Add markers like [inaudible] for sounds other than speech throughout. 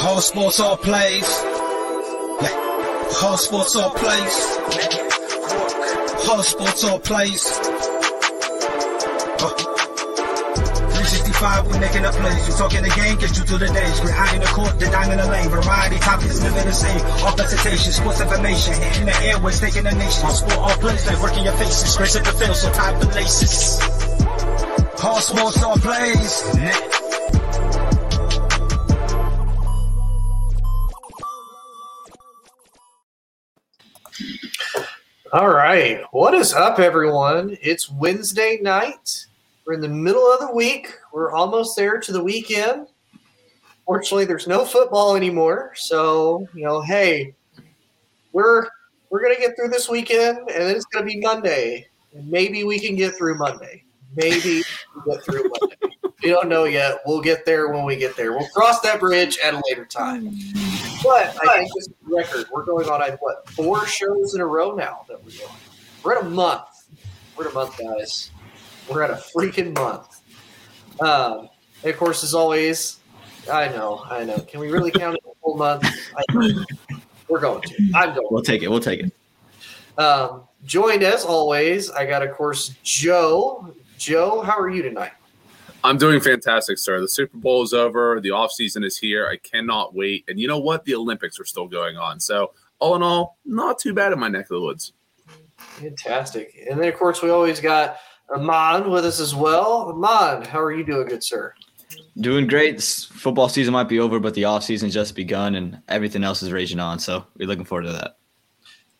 Whole sports all plays. Whole sports all plays. Whole sports all plays. Uh. 365, we making up plays. You talking the game, get you to the days. We're high in the court, the dime in the lane. Variety topics, living the same. All presentation, sports information. Hitting the airways, taking the nation. All sport, all plays, like working your faces. Grace at the field, so tie the laces. All sports, all plays. Net. All right. What is up, everyone? It's Wednesday night. We're in the middle of the week. We're almost there to the weekend. Fortunately, there's no football anymore. So, you know, hey, we're we're gonna get through this weekend and then it's gonna be Monday. And maybe we can get through Monday. Maybe we get through Monday. We don't know yet. We'll get there when we get there. We'll cross that bridge at a later time. But I think this record. We're going on I what four shows in a row now that we're doing. We're at a month. We're at a month, guys. We're at a freaking month. Um, and of course, as always, I know, I know. Can we really count it a full month? I, we're going to. I'm going. We'll take it. We'll take it. Um, joined as always, I got of course Joe. Joe, how are you tonight? I'm doing fantastic, sir. The Super Bowl is over. The off season is here. I cannot wait. And you know what? The Olympics are still going on. So all in all, not too bad in my neck of the woods. Fantastic. And then of course we always got Aaman with us as well. Aaman, how are you doing, good sir? Doing great. This football season might be over, but the off season just begun and everything else is raging on. So we're looking forward to that.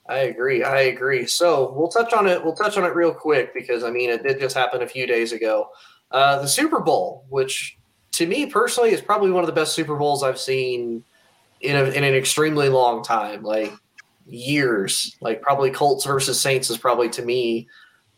I agree. I agree. So we'll touch on it. We'll touch on it real quick because I mean it did just happen a few days ago. Uh, the Super Bowl, which to me personally is probably one of the best Super Bowls I've seen in, a, in an extremely long time, like years. Like probably Colts versus Saints is probably to me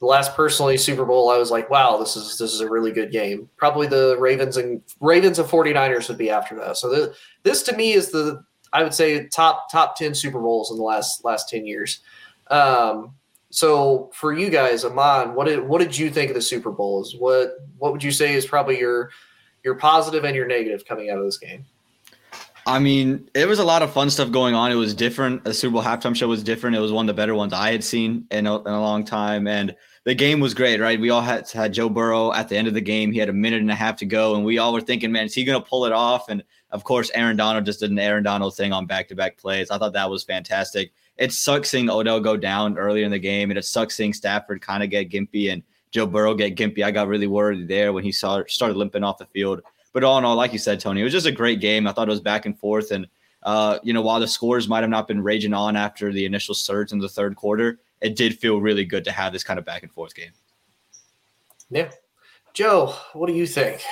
the last personally Super Bowl. I was like, wow, this is this is a really good game. Probably the Ravens and Ravens and 49ers would be after that. So the, this to me is the I would say top top 10 Super Bowls in the last last 10 years. Um, so for you guys, Aaman, what did what did you think of the Super Bowls? What what would you say is probably your your positive and your negative coming out of this game? I mean, it was a lot of fun stuff going on. It was different. The Super Bowl halftime show was different. It was one of the better ones I had seen in a, in a long time, and the game was great. Right? We all had had Joe Burrow at the end of the game. He had a minute and a half to go, and we all were thinking, "Man, is he going to pull it off?" And of course, Aaron Donald just did an Aaron Donald thing on back to back plays. I thought that was fantastic it sucks seeing Odell go down earlier in the game, and it sucks seeing Stafford kind of get gimpy and Joe Burrow get gimpy. I got really worried there when he saw started limping off the field. But all in all, like you said, Tony, it was just a great game. I thought it was back and forth, and uh, you know, while the scores might have not been raging on after the initial surge in the third quarter, it did feel really good to have this kind of back and forth game. Yeah, Joe, what do you think?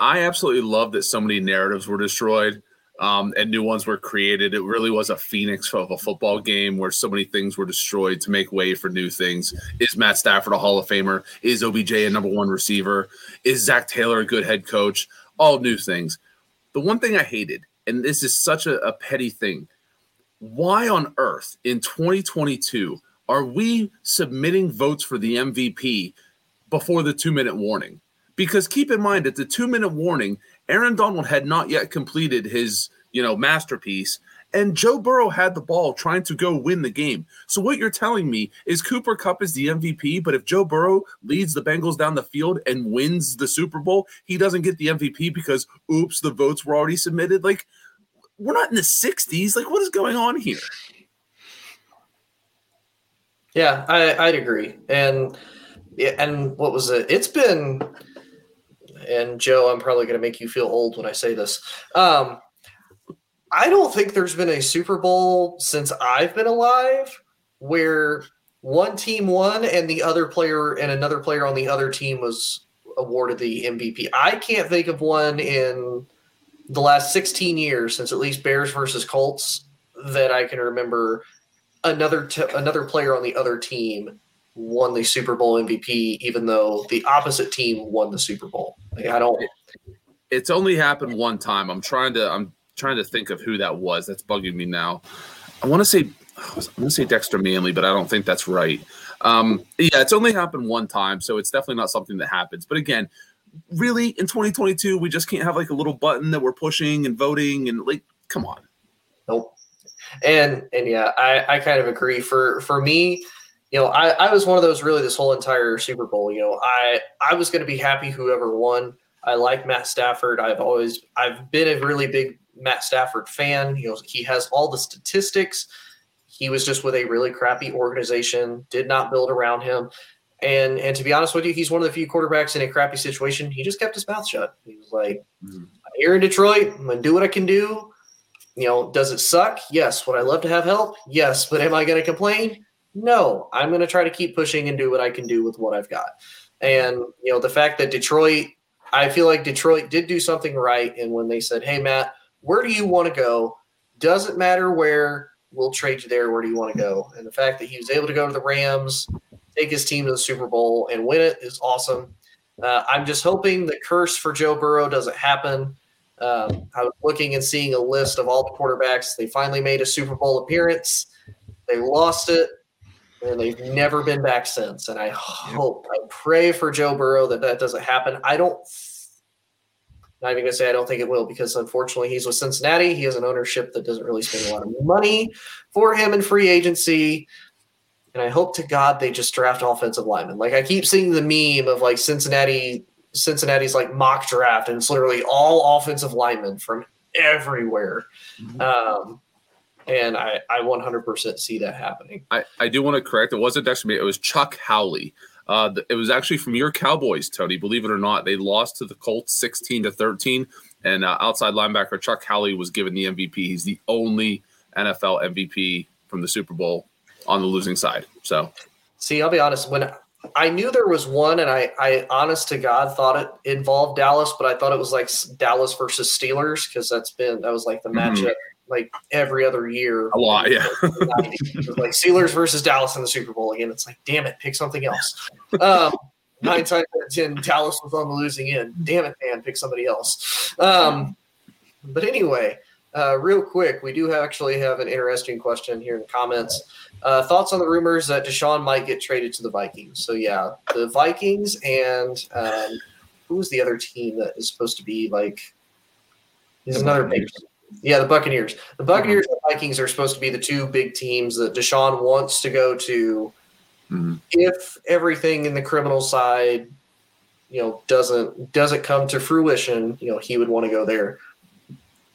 I absolutely love that so many narratives were destroyed um, and new ones were created. It really was a phoenix of a football game where so many things were destroyed to make way for new things. Is Matt Stafford a Hall of Famer? Is OBJ a number one receiver? Is Zac Taylor a good head coach? All new things. The one thing I hated, and this is such a, a petty thing, why on earth in 2022 are we submitting votes for the MVP before the two minute warning? Because keep in mind, at the two minute warning, Aaron Donald had not yet completed his, you know, masterpiece, and Joe Burrow had the ball trying to go win the game. So what you're telling me is Cooper Kupp is the MVP, but if Joe Burrow leads the Bengals down the field and wins the Super Bowl, he doesn't get the MVP because oops, the votes were already submitted. Like we're not in the 60s. Like what is going on here? Yeah, I, I'd agree. And and what was it? It's been and Joe, I'm probably going to make you feel old when I say this. Um, I don't think there's been a Super Bowl since I've been alive where one team won and the other player and another player on the other team was awarded the MVP. I can't think of one in the last 16 years since at least Bears versus Colts that I can remember another t- another player on the other team won the Super Bowl MVP, even though the opposite team won the Super Bowl. Like, I don't. It's only happened one time. I'm trying to. I'm trying to think of who that was. That's bugging me now. I want to say. I want to say Dexter Manley, but I don't think that's right. Um, yeah, it's only happened one time, so it's definitely not something that happens. But again, really in 2022 we just can't have like a little button that we're pushing and voting and like come on. Nope. And and yeah, I, I kind of agree. For for me, you know, I, I was one of those really this whole entire Super Bowl. You know, I I was going to be happy whoever won. I like Matt Stafford. I've always I've been a really big Matt Stafford fan. You know, he has all the statistics. He was just with a really crappy organization, did not build around him. And and to be honest with you, he's one of the few quarterbacks in a crappy situation. He just kept his mouth shut. He was like, mm-hmm. here in Detroit, I'm gonna do what I can do. You know, does it suck? Yes. Would I love to have help? Yes. But am I gonna complain? No. I'm gonna try to keep pushing and do what I can do with what I've got. And you know, the fact that Detroit, I feel like Detroit did do something right. And when they said, Hey Matt, where do you want to go? Doesn't matter where, we'll trade you there. Where do you want to go? And the fact that he was able to go to the Rams, take his team to the Super Bowl and win it is awesome. Uh, I'm just hoping the curse for Joe Burrow doesn't happen. Um, I was looking and seeing a list of all the quarterbacks. They finally made a Super Bowl appearance. They lost it, and they've never been back since. And I hope, I pray for Joe Burrow that that doesn't happen. I don't. Not even gonna say I don't think it will because unfortunately he's with Cincinnati. He has an ownership that doesn't really spend a lot of money for him in free agency and I hope to God they just draft offensive linemen. Like I keep seeing the meme of like Cincinnati, Cincinnati's like mock draft, and it's literally all offensive linemen from everywhere. Mm-hmm. Um, and I, I 100% see that happening. I, I do want to correct. It wasn't me. It was Chuck Howley. Uh, it was actually from your Cowboys, Tony. Believe it or not, they lost to the Colts 16 to 13. And uh, outside linebacker Chuck Howley was given the MVP. He's the only NFL MVP from the Super Bowl on the losing side. So, see, I'll be honest. When I knew there was one, and I, I honest to God thought it involved Dallas, but I thought it was like Dallas versus Steelers because that's been that was like the mm-hmm. matchup mm-hmm. Like every other year. A lot, yeah. [laughs] like Steelers versus Dallas in the Super Bowl again. It's like, damn it, pick something else. Um, [laughs] nine times out of ten, Dallas was on the losing end. Damn it, man, pick somebody else. Um, but anyway, uh, real quick, we do actually have an interesting question here in the comments. Uh, thoughts on the rumors that Deshaun might get traded to the Vikings? So yeah, the Vikings and um, who's the other team that is supposed to be like? Is another big. Yeah, the Buccaneers. The Buccaneers mm-hmm. and Vikings are supposed to be the two big teams that Deshaun wants to go to. Mm-hmm. If everything in the criminal side, you know, doesn't doesn't come to fruition, you know, he would want to go there.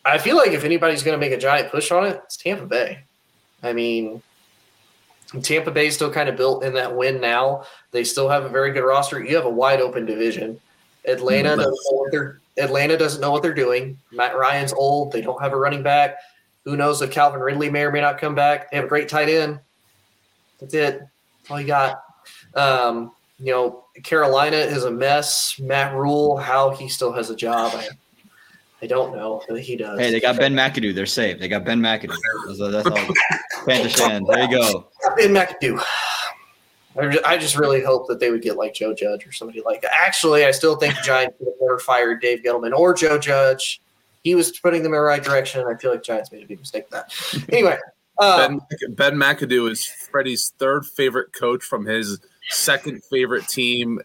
I feel like if anybody's going to make a giant push on it, it's Tampa Bay. I mean, Tampa Bay is still kind of built in that win now. They still have a very good roster. You have a wide open division. Atlanta mm-hmm. doesn't what they're Atlanta doesn't know what they're doing. Matt Ryan's old. They don't have a running back. Who knows if Calvin Ridley may or may not come back? They have a great tight end. That's it. That's all you got. Um, you know, Carolina is a mess. Matt Rhule, how he still has a job, I I don't know. He does. Hey, they got Ben McAdoo. They're safe. They got Ben McAdoo. That's, that's all. [laughs] Fantashan. There you go. Ben McAdoo. I just really hope that they would get like Joe Judge or somebody like that. Actually, I still think the Giants would have never fired Dave Gettleman or Joe Judge. He was putting them in the right direction. I feel like Giants made a big mistake that. Anyway, um, ben, ben McAdoo is Freddie's third favorite coach from his second favorite team,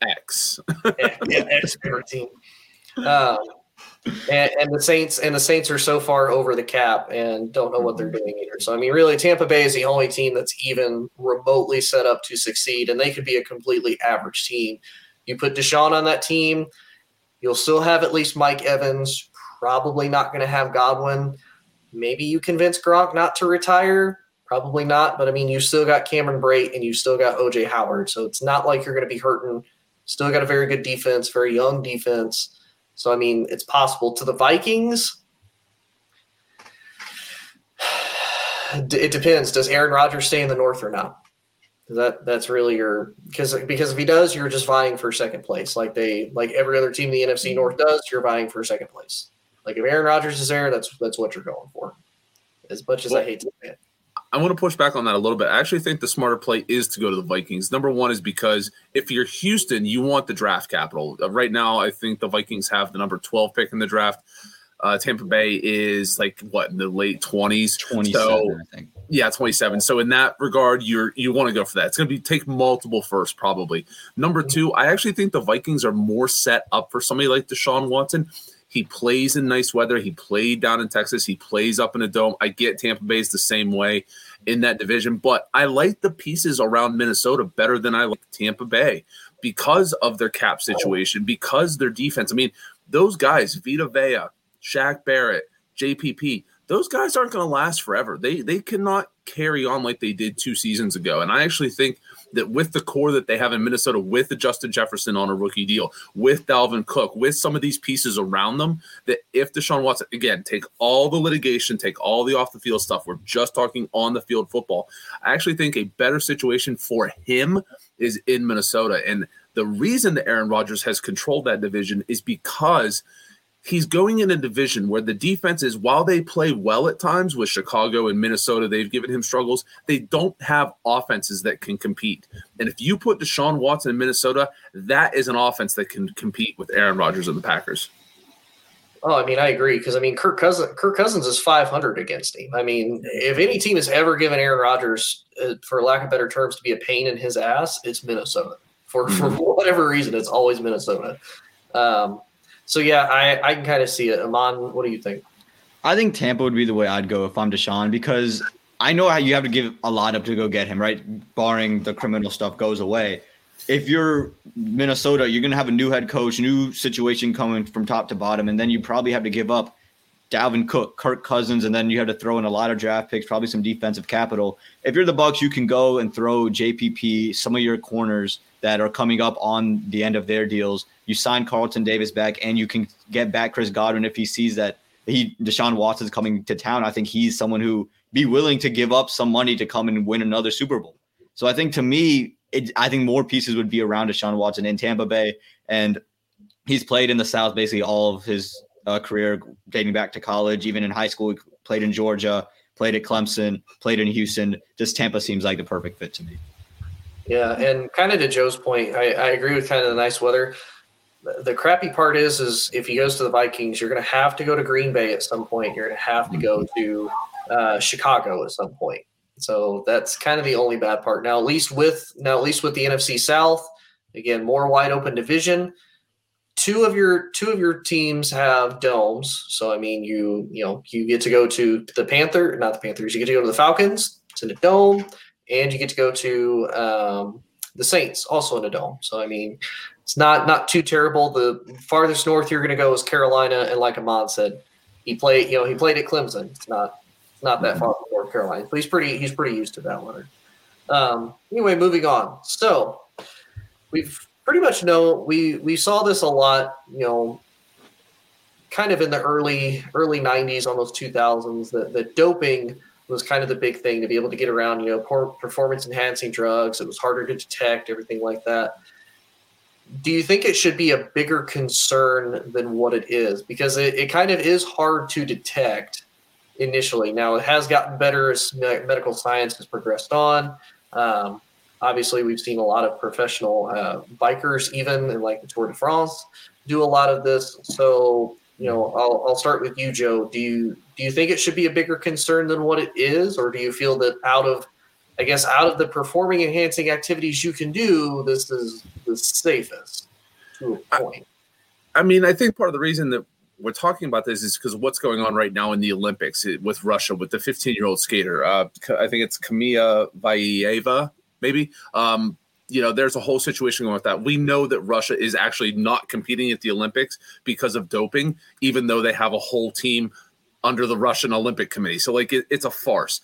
X. yeah, yeah, X favorite team. Um, and, and, the Saints and the Saints are so far over the cap and don't know what they're mm-hmm. doing either. So I mean, really, Tampa Bay is the only team that's even remotely set up to succeed, and they could be a completely average team. You put Deshaun on that team, you'll still have at least Mike Evans. Probably not going to have Godwin. Maybe you convince Gronk not to retire. Probably not, but I mean, you still got Cameron Brate and you still got OJ Howard, so it's not like you're going to be hurting. Still got a very good defense, very young defense so I mean, it's possible to the Vikings. [sighs] It depends. Does Aaron Rodgers stay in the North or not? That that's really your because because if he does, you're just vying for second place, like they like every other team in the NFC North does. You're vying for second place. Like if Aaron Rodgers is there, that's that's what you're going for. As much as well, I hate to say it. I want to push back on that a little bit. I actually think the smarter play is to go to the Vikings. Number one is because if you're Houston, you want the draft capital. Uh, right now, I think the Vikings have the number 12 pick in the draft. Uh, Tampa Bay is like what in the late twenties, twenty seven, so, I think. Yeah, twenty seven. So in that regard, you're you want to go for that. It's going to be take multiple first, probably. Number two, I actually think the Vikings are more set up for somebody like Deshaun Watson. He plays in nice weather. He played down in Texas. He plays up in a dome. I get Tampa Bay's the same way in that division, but I like the pieces around Minnesota better than I like Tampa Bay because of their cap situation, because their defense. I mean, those guys, Vita Vea, Shaq Barrett, JPP, those guys aren't going to last forever. They they cannot carry on like they did two seasons ago. And I actually think that with the core that they have in Minnesota, with the Justin Jefferson on a rookie deal, with Dalvin Cook, with some of these pieces around them, that if Deshaun Watson, again, take all the litigation, take all the off the field stuff, we're just talking on the field football. I actually think a better situation for him is in Minnesota. And the reason that Aaron Rodgers has controlled that division is because – he's going in a division where the defense is while they play well at times with Chicago and Minnesota, they've given him struggles. They don't have offenses that can compete. And if you put Deshaun Watson in Minnesota, that is an offense that can compete with Aaron Rodgers and the Packers. Oh, I mean, I agree because I mean, Kirk Cousins, Kirk Cousins is 500 against him. I mean, if any team has ever given Aaron Rodgers, uh, for lack of better terms, to be a pain in his ass, it's Minnesota. For for mm-hmm. whatever reason, it's always Minnesota. Um, so yeah, I, I can kind of see it. Aaman, what do you think? I think Tampa would be the way I'd go if I'm Deshaun because I know how you have to give a lot up to go get him, right? Barring the criminal stuff goes away. If you're Minnesota, you're gonna have a new head coach, new situation coming from top to bottom, and then you probably have to give up Dalvin Cook, Kirk Cousins, and then you have to throw in a lot of draft picks, probably some defensive capital. If you're the Bucs, you can go and throw JPP, some of your corners that are coming up on the end of their deals. You sign Carlton Davis back, and you can get back Chris Godwin if he sees that he Deshaun Watson's coming to town. I think he's someone who be willing to give up some money to come and win another Super Bowl. So I think to me, it, I think more pieces would be around Deshaun Watson in Tampa Bay, and he's played in the South basically all of his uh, career, dating back to college. Even in high school, he played in Georgia, played at Clemson, played in Houston. Just Tampa seems like the perfect fit to me. Yeah, and kind of to Joe's point, I, I agree with kind of the nice weather. The, crappy part is, is if he goes to the Vikings, you're going to have to go to Green Bay at some point. You're going to have to go to uh, Chicago at some point. So that's kind of the only bad part. Now, at least with now, at least with the NFC South, again, more wide open division. Two of your two of your teams have domes, so I mean, you you know you get to go to the Panther, not the Panthers. You get to go to the Falcons. It's in a dome and you get to go to um, the Saints, also in a dome. So I mean, it's not not too terrible. The farthest north you're going to go is Carolina, and like Aaman said, he played you know he played at Clemson. It's not not that far from North Carolina, but he's pretty he's pretty used to that weather. Um, anyway, moving on. So we've pretty much know we we saw this a lot. You know, kind of in the early early 90s, almost 2000s, that the doping was kind of the big thing to be able to get around, you know, performance enhancing drugs. It was harder to detect, everything like that. Do you think it should be a bigger concern than what it is? Because it, it kind of is hard to detect initially. Now, it has gotten better as medical science has progressed on. Um, obviously, we've seen a lot of professional uh, bikers, even in like the Tour de France, do a lot of this. So, you know, I'll, I'll start with you, Joe. Do you do you think it should be a bigger concern than what it is, or do you feel that out of, I guess, out of the performing enhancing activities you can do, this is the safest to a point? I, I mean, I think part of the reason that we're talking about this is because what's going on right now in the Olympics with Russia with the 15 year old skater. Uh, I think it's Kamila Valieva, maybe. Um, you know, there's a whole situation going with that. We know that Russia is actually not competing at the Olympics because of doping, even though they have a whole team under the Russian Olympic Committee. So, like, it, it's a farce.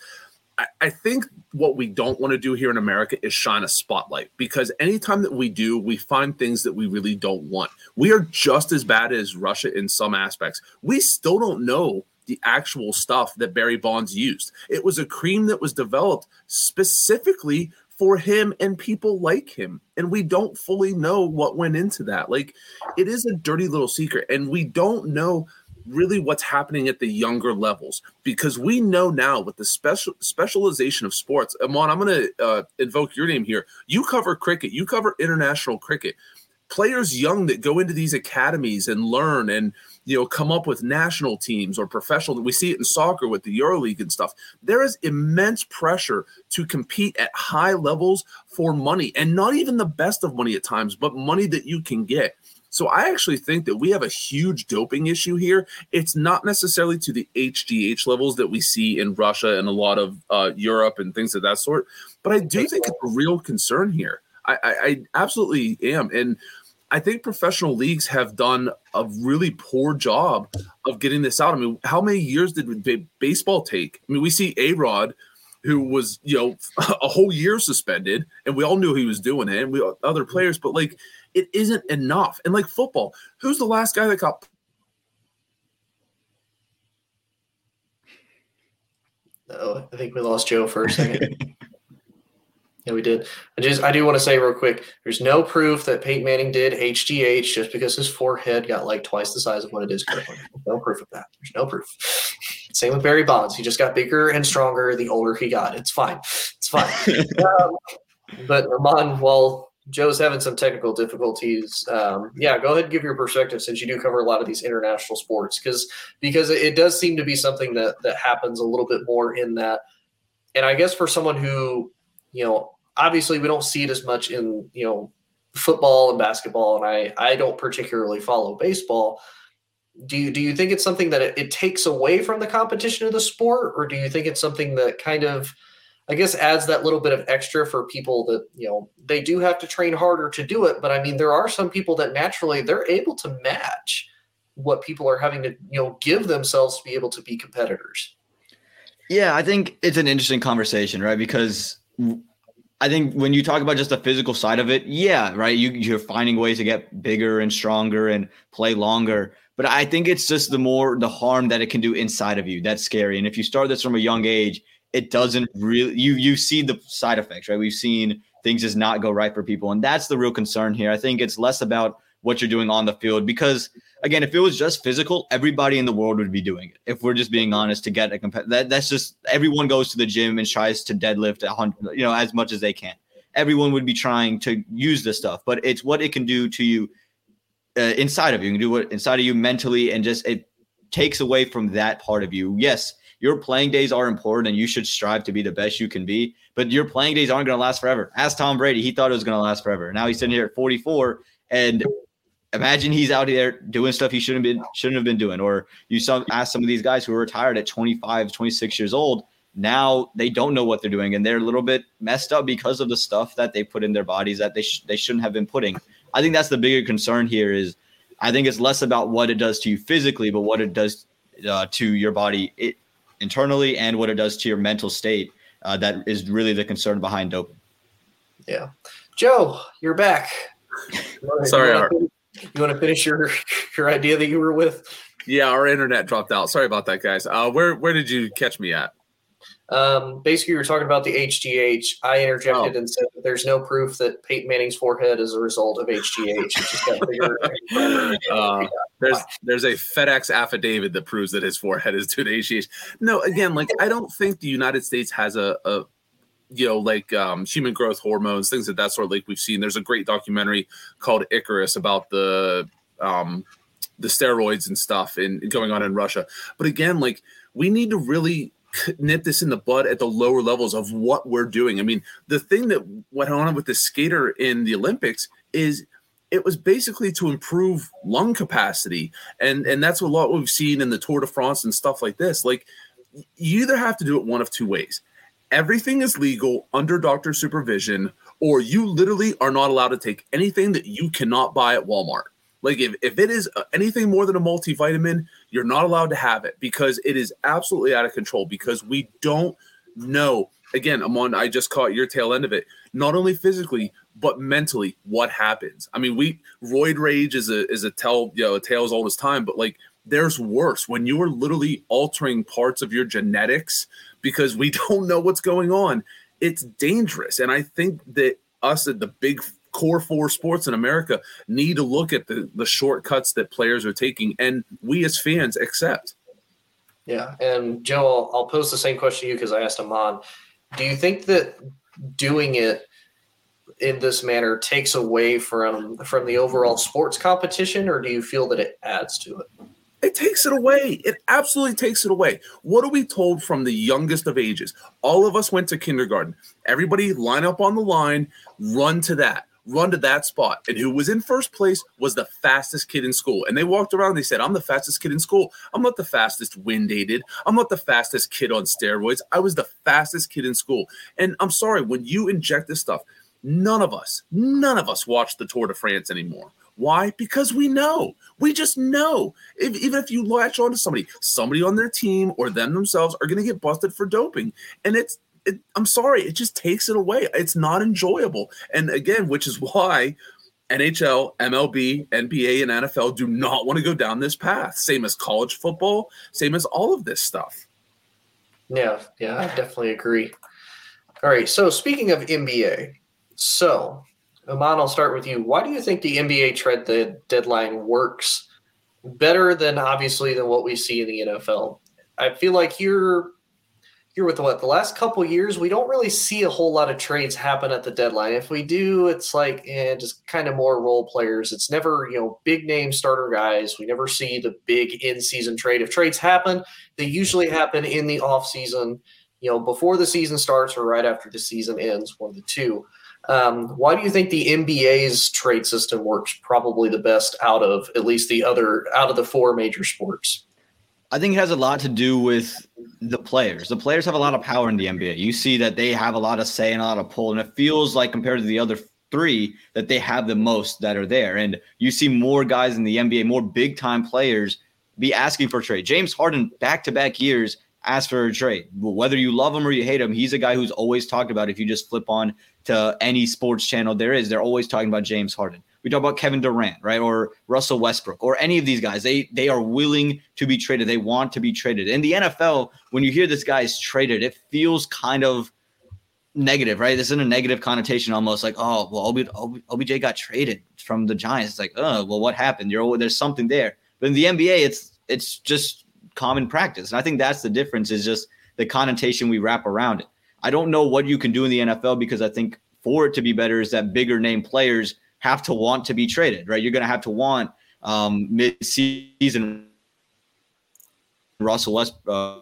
I, think what we don't want to do here in America is shine a spotlight because anytime that we do, we find things that we really don't want. We are just as bad as Russia in some aspects. We still don't know the actual stuff that Barry Bonds used. It was a cream that was developed specifically for him and people like him. And we don't fully know what went into that. Like, it is a dirty little secret. And we don't know really what's happening at the younger levels because we know now with the special specialization of sports. Aaman, I'm going to uh, invoke your name here. You cover cricket. You cover international cricket. Players young that go into these academies and learn and you know, come up with national teams or professional. We see it in soccer with the EuroLeague and stuff. There is immense pressure to compete at high levels for money, and not even the best of money at times, but money that you can get. So I actually think that we have a huge doping issue here. It's not necessarily to the HGH levels that we see in Russia and a lot of uh, Europe and things of that sort, but I do think it's a real concern here. I, I, I absolutely am, and I think professional leagues have done a really poor job of getting this out. I mean, how many years did baseball take? I mean, we see A Rod, who was you know [laughs] a whole year suspended, and we all knew he was doing it, and we other players, but like it isn't enough. And like football, who's the last guy that got? Oh, I think we lost Joe for a second. [laughs] Yeah, we did. I just I do want to say real quick, there's no proof that Peyton Manning did HGH just because his forehead got like twice the size of what it is currently. No proof of that. There's no proof. Same with Barry Bonds. He just got bigger and stronger the older he got. It's fine. It's fine. [laughs] um, but Ramon, while Joe's having some technical difficulties, um, yeah, go ahead and give your perspective since you do cover a lot of these international sports because because it does seem to be something that that happens a little bit more in that. And I guess for someone who you know obviously we don't see it as much in you know football and basketball, and I I don't particularly follow baseball. Do you do you think it's something that it, it takes away from the competition of the sport, or do you think it's something that kind of I guess adds that little bit of extra for people that you know they do have to train harder to do it. But I mean, there are some people that naturally they're able to match what people are having to you know give themselves to be able to be competitors. Yeah, I think it's an interesting conversation, right? Because I think when you talk about just the physical side of it, yeah, right. You you're finding ways to get bigger and stronger and play longer. But I think it's just the more the harm that it can do inside of you that's scary. And if you start this from a young age, it doesn't really you you see the side effects, right? We've seen things just not go right for people, and that's the real concern here. I think it's less about what you're doing on the field because again, if it was just physical, everybody in the world would be doing it. If we're just being honest, to get a competitive, that, that's just everyone goes to the gym and tries to deadlift a hundred, you know, as much as they can. Everyone would be trying to use this stuff, but it's what it can do to you uh, inside of you. You can do what inside of you mentally, and just it takes away from that part of you. Yes, your playing days are important, and you should strive to be the best you can be. But your playing days aren't going to last forever. Ask Tom Brady; he thought it was going to last forever. Now he's sitting here at 44, and imagine he's out there doing stuff he shouldn't been shouldn't have been doing or you some ask some of these guys who are retired at 25 26 years old now they don't know what they're doing and they're a little bit messed up because of the stuff that they put in their bodies that they sh- they shouldn't have been putting i think that's the bigger concern here is i think it's less about what it does to you physically but what it does uh, to your body it, internally and what it does to your mental state uh, that is really the concern behind doping yeah joe you're back Sorry, you want to finish your [laughs] your idea that you were with? Yeah, our internet dropped out. Sorry about that, guys. Uh, where where did you catch me at? Um, basically, you were talking about the HGH. I interjected oh. and said that there's no proof that Peyton Manning's forehead is a result of HGH. just got bigger. [laughs] uh, there's there's a FedEx affidavit that proves that his forehead is due to HGH. No, again, like I don't think the United States has a, a you know, like um, human growth hormones, things of that sort. Like we've seen, there's a great documentary called Icarus about the um, the steroids and stuff and going on in Russia. But again, like we need to really nip this in the bud at the lower levels of what we're doing. I mean, the thing that went on with the skater in the Olympics is it was basically to improve lung capacity, and and that's a lot we've seen in the Tour de France and stuff like this. Like you either have to do it one of two ways everything is legal under doctor supervision, or you literally are not allowed to take anything that you cannot buy at Walmart. Like if, if it is uh, anything more than a multivitamin, you're not allowed to have it because it is absolutely out of control because we don't know. Again, I'm on I just caught your tail end of it. Not only physically, but mentally, what happens? I mean, we roid rage is a is a tell, you know, a tale as old as time, but like there's worse when you are literally altering parts of your genetics because we [laughs] don't know what's going on. It's dangerous. And I think that us at the big core four sports in America need to look at the, the shortcuts that players are taking and we as fans accept. Yeah. And Joe, I'll, I'll pose the same question to you because I asked Aaman. Do you think that doing it in this manner takes away from from the overall sports competition or do you feel that it adds to it? It takes it away. It absolutely takes it away. What are we told from the youngest of ages? All of us went to kindergarten. Everybody line up on the line, run to that run to that spot. And who was in first place was the fastest kid in school. And they walked around and they said, I'm the fastest kid in school. I'm not the fastest wind dated. I'm not the fastest kid on steroids. I was the fastest kid in school. And I'm sorry, when you inject this stuff, none of us, none of us watch the Tour de France anymore. Why? Because we know. We just know. If, even if you latch onto somebody, somebody on their team or them themselves are going to get busted for doping. And it's it, I'm sorry, it just takes it away. It's not enjoyable. And again, which is why NHL, MLB, NBA, and NFL do not want to go down this path. Same as college football, same as all of this stuff. Yeah, yeah, I definitely agree. All right, so speaking of NBA, so Aaman, I'll start with you. Why do you think the NBA trade the deadline works better than obviously than what we see in the NFL? I feel like you're here with what the last couple years, we don't really see a whole lot of trades happen at the deadline. If we do, it's like eh, just kind of more role players. It's never you know big name starter guys. We never see the big in season trade. If trades happen, they usually happen in the off season. You know, before the season starts or right after the season ends, one of the two. Um, why do you think the NBA's trade system works probably the best out of at least the other out of the four major sports? I think it has a lot to do with the players. The players have a lot of power in the NBA. You see that they have a lot of say and a lot of pull, and it feels like compared to the other three that they have the most that are there. And you see more guys in the NBA, more big time players be asking for a trade. James Harden, back to back years, asked for a trade. Whether you love him or you hate him, he's a guy who's always talked about. If you just flip on to any sports channel there is, they're always talking about James Harden. We talk about Kevin Durant, right, or Russell Westbrook, or any of these guys. They they are willing to be traded. They want to be traded. In the NFL, when you hear this guy is traded, it feels kind of negative, right? This is a negative connotation, almost like, oh, well, OB, OBJ got traded from the Giants. It's like, oh, well, what happened? You're there's something there. But in the NBA, it's it's just common practice, and I think that's the difference. Is just the connotation we wrap around it. I don't know what you can do in the NFL because I think for it to be better is that bigger name players have to want to be traded, right? You're going to have to want um, mid-season Russell West, uh,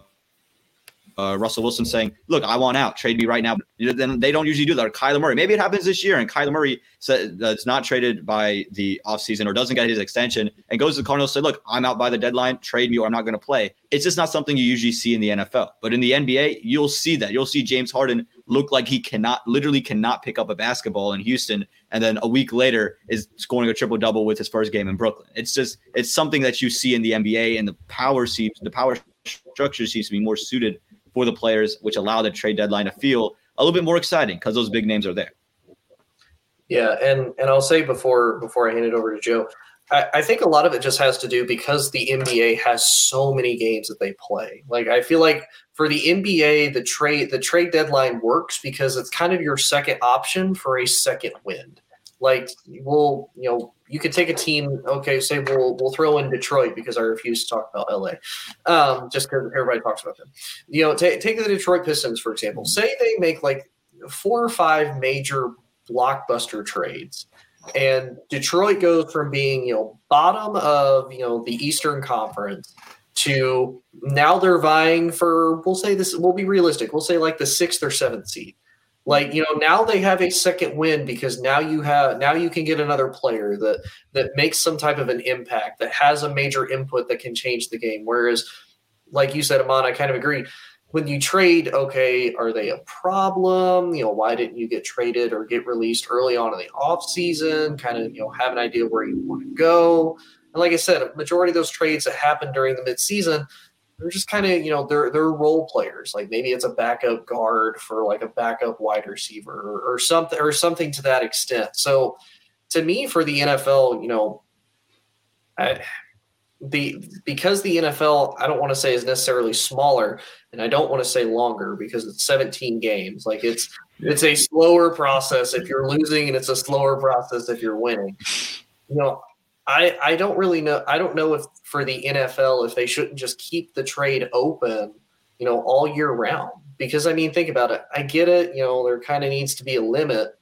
uh, Russell Wilson saying, "Look, I want out. Trade me right now." Then they don't usually do that. Or Kyler Murray. Maybe it happens this year, and Kyler Murray says that's not traded by the offseason or doesn't get his extension and goes to the Cardinals. Say, "Look, I'm out by the deadline. Trade me, or I'm not going to play." It's just not something you usually see in the NFL. But in the NBA, you'll see that. You'll see James Harden look like he cannot, literally cannot pick up a basketball in Houston, and then a week later is scoring a triple double with his first game in Brooklyn. It's just it's something that you see in the NBA, and the power seems the power structure seems to be more suited for the players, which allow the trade deadline to feel a little bit more exciting because those big names are there. Yeah, and and I'll say before before I hand it over to Joe, I, I think a lot of it just has to do because the NBA has so many games that they play. Like I feel like for the NBA, the trade the trade deadline works because it's kind of your second option for a second wind. Like we'll, you know, you could take a team. Okay, say we'll we'll throw in Detroit because I refuse to talk about LA, um, just because everybody talks about them. You know, take take the Detroit Pistons for example. Say they make like four or five major blockbuster trades and Detroit goes from being, you know, bottom of, you know, the Eastern Conference to now they're vying for, we'll say this, we'll be realistic. We'll say like the sixth or seventh seed. Like, you know, now they have a second win because now you have, now you can get another player that, that makes some type of an impact, that has a major input that can change the game. Whereas, like you said, Aaman, I kind of agree when you trade, okay, are they a problem? You know, why didn't you get traded or get released early on in the off season? Kind of, you know, have an idea where you want to go. And like I said, a majority of those trades that happen during the midseason, they're just kind of, you know, they're they're role players. Like maybe it's a backup guard for like a backup wide receiver or, or something or something to that extent. So to me, for the NFL, you know, I, the because the NFL, I don't want to say is necessarily smaller, and I don't want to say longer because it's 17 games. Like it's it's a slower process if you're losing, and it's a slower process if you're winning. You know, I I don't really know. I don't know if for the NFL if they shouldn't just keep the trade open, you know, all year round. Because I mean, think about it. I get it. You know, there kind of needs to be a limit.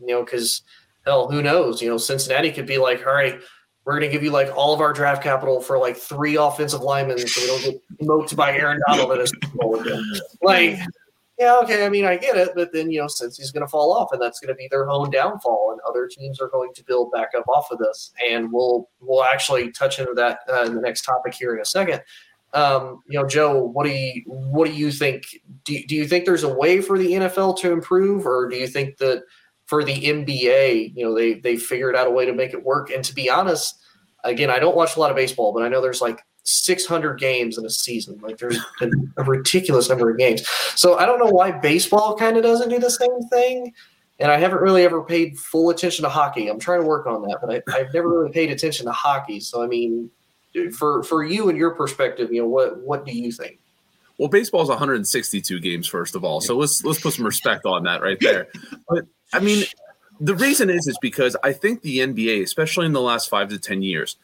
You know, because hell, who knows? You know, Cincinnati could be like, all right we're going to give you like all of our draft capital for like three offensive linemen so we don't get smoked by Aaron Donald in a Super Bowl. Like, yeah, okay, I mean, I get it, but then, you know, since he's going to fall off and that's going to be their own downfall and other teams are going to build back up off of this. And we'll, we'll actually touch into that uh, in the next topic here in a second. Um, you know, Joe, what do you, what do you think? Do, do you think there's a way for the NFL to improve or do you think that – for the NBA, you know, they they figured out a way to make it work. And to be honest, again, I don't watch a lot of baseball, but I know there's like 600 games in a season. Like there's a, a ridiculous number of games. So I don't know why baseball kind of doesn't do the same thing. And I haven't really ever paid full attention to hockey. I'm trying to work on that, but I, I've never really paid attention to hockey. So I mean, for for you and your perspective, you know, what what do you think? Well, baseball is 162 games, first of all. So let's let's put some respect on that right there. But I mean, the reason is is because I think the NBA, especially in the last five to ten years,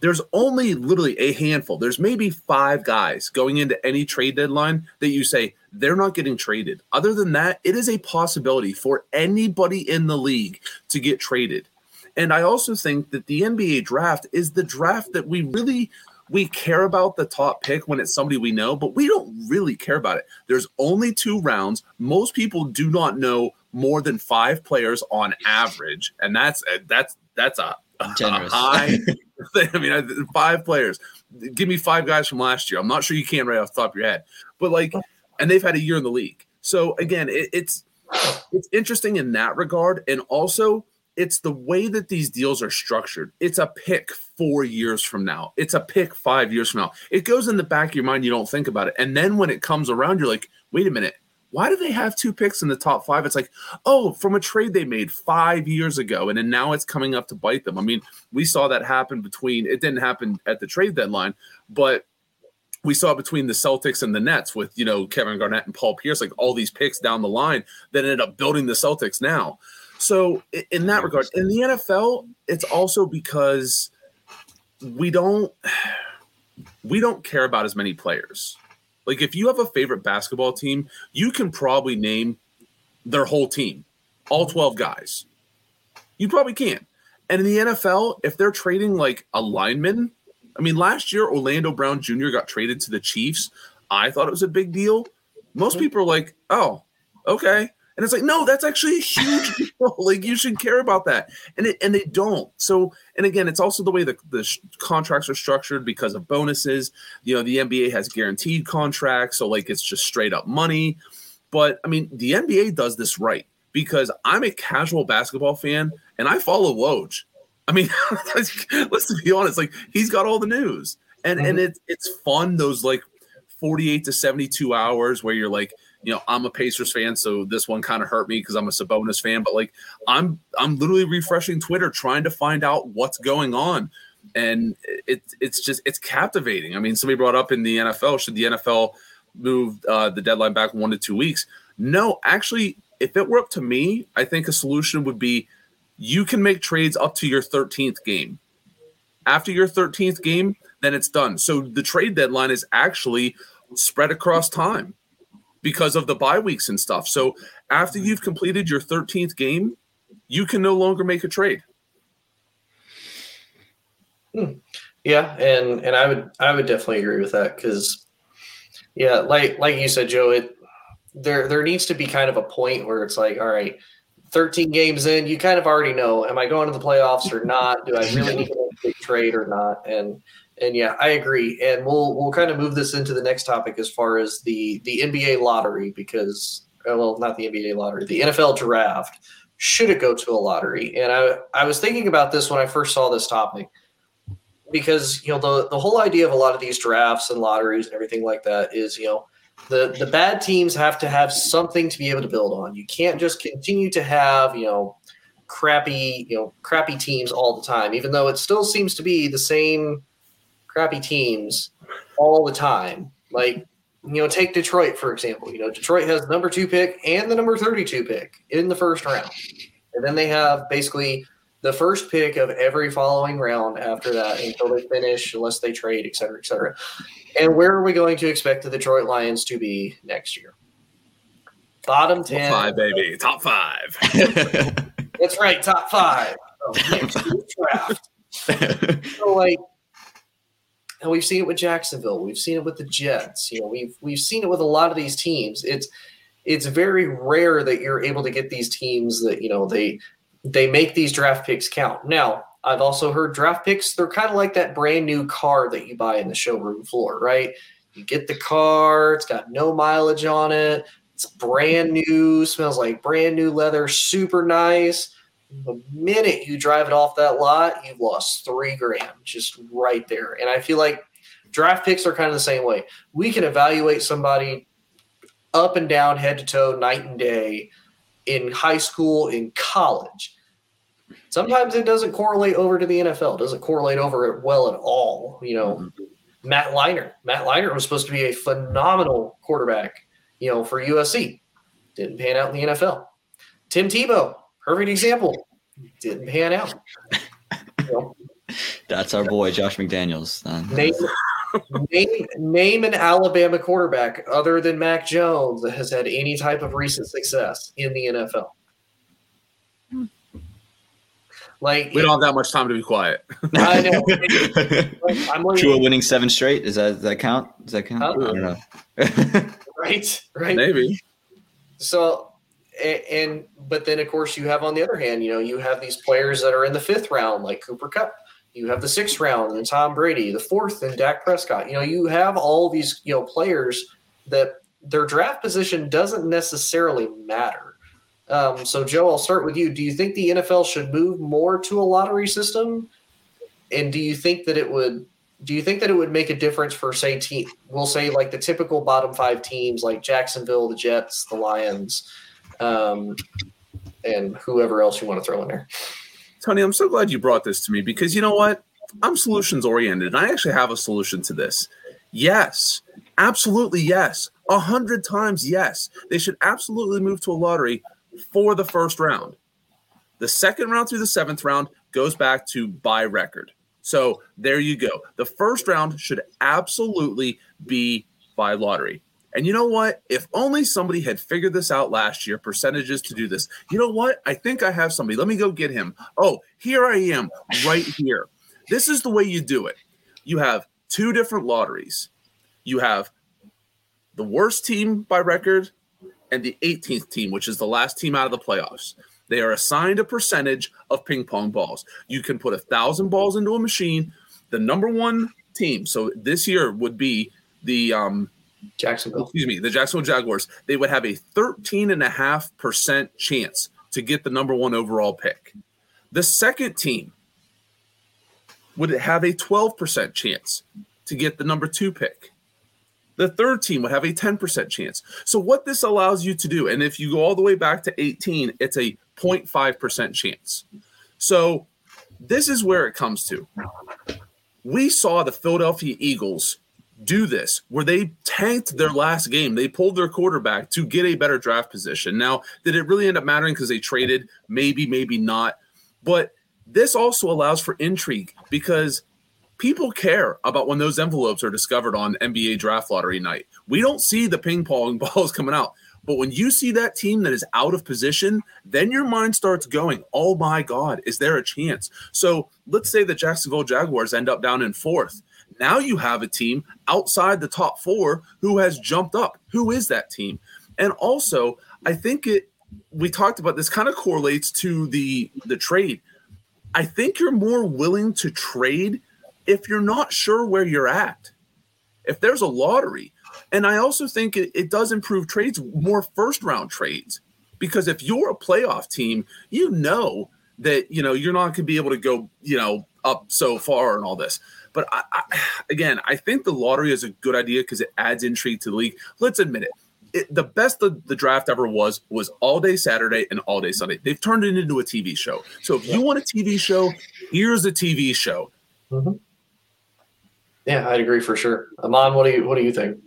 there's only literally a handful. There's maybe five guys going into any trade deadline that you say they're not getting traded. Other than that, it is a possibility for anybody in the league to get traded. And I also think that the NBA draft is the draft that we really we care about the top pick when it's somebody we know, but we don't really care about it. There's only two rounds. Most people do not know more than five players on average, and that's that's that's a, [laughs] a high. [laughs] I mean, five players. Give me five guys from last year. I'm not sure you can right off the top of your head, but like, and they've had a year in the league. So again, it, it's it's interesting in that regard, and also it's the way that these deals are structured. It's a pick four years from now. It's a pick five years from now. It goes in the back of your mind. You don't think about it, and then when it comes around, you're like, wait a minute why do they have two picks in the top five? It's like, oh, from a trade they made five years ago, and then now it's coming up to bite them. I mean, we saw that happen between it didn't happen at the trade deadline, but we saw between the Celtics and the Nets with you know Kevin Garnett and Paul Pierce, like all these picks down the line that ended up building the Celtics now. So in that regard, in the NFL, it's also because we don't [sighs] we don't care about as many players. Like if you have a favorite basketball team, you can probably name their whole team, all 12 guys. You probably can. And in the NFL, if they're trading like a lineman, I mean, last year Orlando Brown Jr. got traded to the Chiefs. I thought it was a big deal. Most mm-hmm. people are like, oh, okay. And it's like, no, that's actually a huge [laughs] deal. like you should care about that. And it, and they don't. So, and again, it's also the way the, the sh- contracts are structured because of bonuses. You know, the NBA has guaranteed contracts, so like it's just straight up money. But I mean, the NBA does this right because I'm a casual basketball fan and I follow Woj. I mean, [laughs] let's be honest, like he's got all the news. And mm-hmm. and it's it's fun those like 48 to 72 hours where you're like you know, I'm a Pacers fan, so this one kind of hurt me because I'm a Sabonis fan. But like, I'm I'm literally refreshing Twitter trying to find out what's going on, and it it's just it's captivating. I mean, somebody brought up in the NFL should the NFL move uh, the deadline back one to two weeks? No, actually, if it were up to me, I think a solution would be you can make trades up to your 13th game. After your 13th game, then it's done. So the trade deadline is actually spread across time because of the bye weeks and stuff. So after you've completed your 13th game, you can no longer make a trade. Hmm. Yeah, and and I would I would definitely agree with that because yeah, like like you said, Joe, it there there needs to be kind of a point where it's like, all right, 13 games in, you kind of already know, am I going to the playoffs or not? Do I really need to make a trade or not? And and yeah, I agree. And we'll we'll kind of move this into the next topic as far as the the NBA lottery because uh, well, not the NBA lottery, the NFL draft. Should it go to a lottery? And I I was thinking about this when I first saw this topic because you know the the whole idea of a lot of these drafts and lotteries and everything like that is you know the the bad teams have to have something to be able to build on. You can't just continue to have you know crappy you know crappy teams all the time, even though it still seems to be the same crappy teams all the time. Like, you know, take Detroit, for example. You know, Detroit has the number two pick and the number 32 pick in the first round. And then they have basically the first pick of every following round after that until they finish, unless they trade, et cetera, et cetera. And where are we going to expect the Detroit Lions to be next year? Bottom 10. Top five, baby. Top five. [laughs] That's right. Top five. Oh, [laughs] draft. so like and we've seen it with Jacksonville, we've seen it with the Jets, you know, we've we've seen it with a lot of these teams. It's it's very rare that you're able to get these teams that, you know, they they make these draft picks count. Now, I've also heard draft picks, they're kind of like that brand new car that you buy in the showroom floor, right? You get the car, it's got no mileage on it, it's brand new, smells like brand new leather, super nice. The minute you drive it off that lot, you've lost three grand just right there. And I feel like draft picks are kind of the same way. We can evaluate somebody up and down, head to toe, night and day in high school, in college. Sometimes it doesn't correlate over to the NFL. It doesn't correlate over it well at all. You know, mm-hmm. Matt Leinart. Matt Leinart was supposed to be a phenomenal quarterback you know, for USC. Didn't pan out in the NFL. Tim Tebow, perfect example. Didn't pan out. You [laughs] know? That's our boy, Josh McDaniels. Name, name, name an Alabama quarterback other than Mac Jones that has had any type of recent success in the NFL. Like we don't have that much time to be quiet. I know. [laughs] I'm Tua winning seven straight. Is that does that count? Does that count? I don't uh-uh. know. [laughs] right, right. Maybe. So, and, but then of course you have on the other hand, you know, you have these players that are in the fifth round, like Cooper Kupp. You have the sixth round and Tom Brady, the fourth and Dak Prescott. You know, you have all these you know players that their draft position doesn't necessarily matter. Um, so, Joe, I'll start with you. Do you think the NFL should move more to a lottery system? And do you think that it would do you think that it would make a difference for say team we'll say like the typical bottom five teams like jacksonville the jets the lions um, and whoever else you want to throw in there. Tony i'm so glad you brought this to me because you know what? I'm solutions oriented and i actually have a solution to this. Yes absolutely yes. A hundred times yes. They should absolutely move to a lottery for the first round. The second round through the seventh round goes back to by record. So there you go. The first round should absolutely be by lottery. And you know what? If only somebody had figured this out last year, percentages to do this. You know what? I think I have somebody. Let me go get him. Oh, here I am right here. This is the way you do it. You have two different lotteries. You have the worst team by record and the 18th team, which is the last team out of the playoffs. They are assigned a percentage of ping pong balls. You can put a thousand balls into a machine. The number one team, so this year would be the um, Jacksonville. Excuse me, the Jacksonville Jaguars. They would have a 13.5% chance to get the number one overall pick. The second team would have a 12% chance to get the number two pick. The third team would have a 10% chance. So, what this allows you to do, and if you go all the way back to 18, it's a 0.5% chance. So this is where it comes to. We saw the Philadelphia Eagles do this where they tanked their last game. They pulled their quarterback to get a better draft position. Now, did it really end up mattering because they traded? Maybe, maybe not. But this also allows for intrigue because people care about when those envelopes are discovered on NBA draft lottery night. We don't see the ping pong [laughs] balls coming out. But when you see that team that is out of position, then your mind starts going, oh my God, is there a chance? So let's say the Jacksonville Jaguars end up down in fourth. Now you have a team outside the top four who has jumped up. Who is that team? And also, I think it we talked about this kind of correlates to the the trade. I think you're more willing to trade if you're not sure where you're at. If there's a lottery, and I also think it, it does improve trades, more first round trades, because if you're a playoff team, you know that you know you're not going to be able to go you know up so far and all this. But I, I, [sighs] again, I think the lottery is a good idea because it adds intrigue to the league. Let's admit it. It, the best the, the draft ever was was all day Saturday and all day Sunday. They've turned it into a TV show. So if you want a TV show, here's a TV show. Mm-hmm. Yeah, I'd agree for sure. Aaman, what do you what do you think?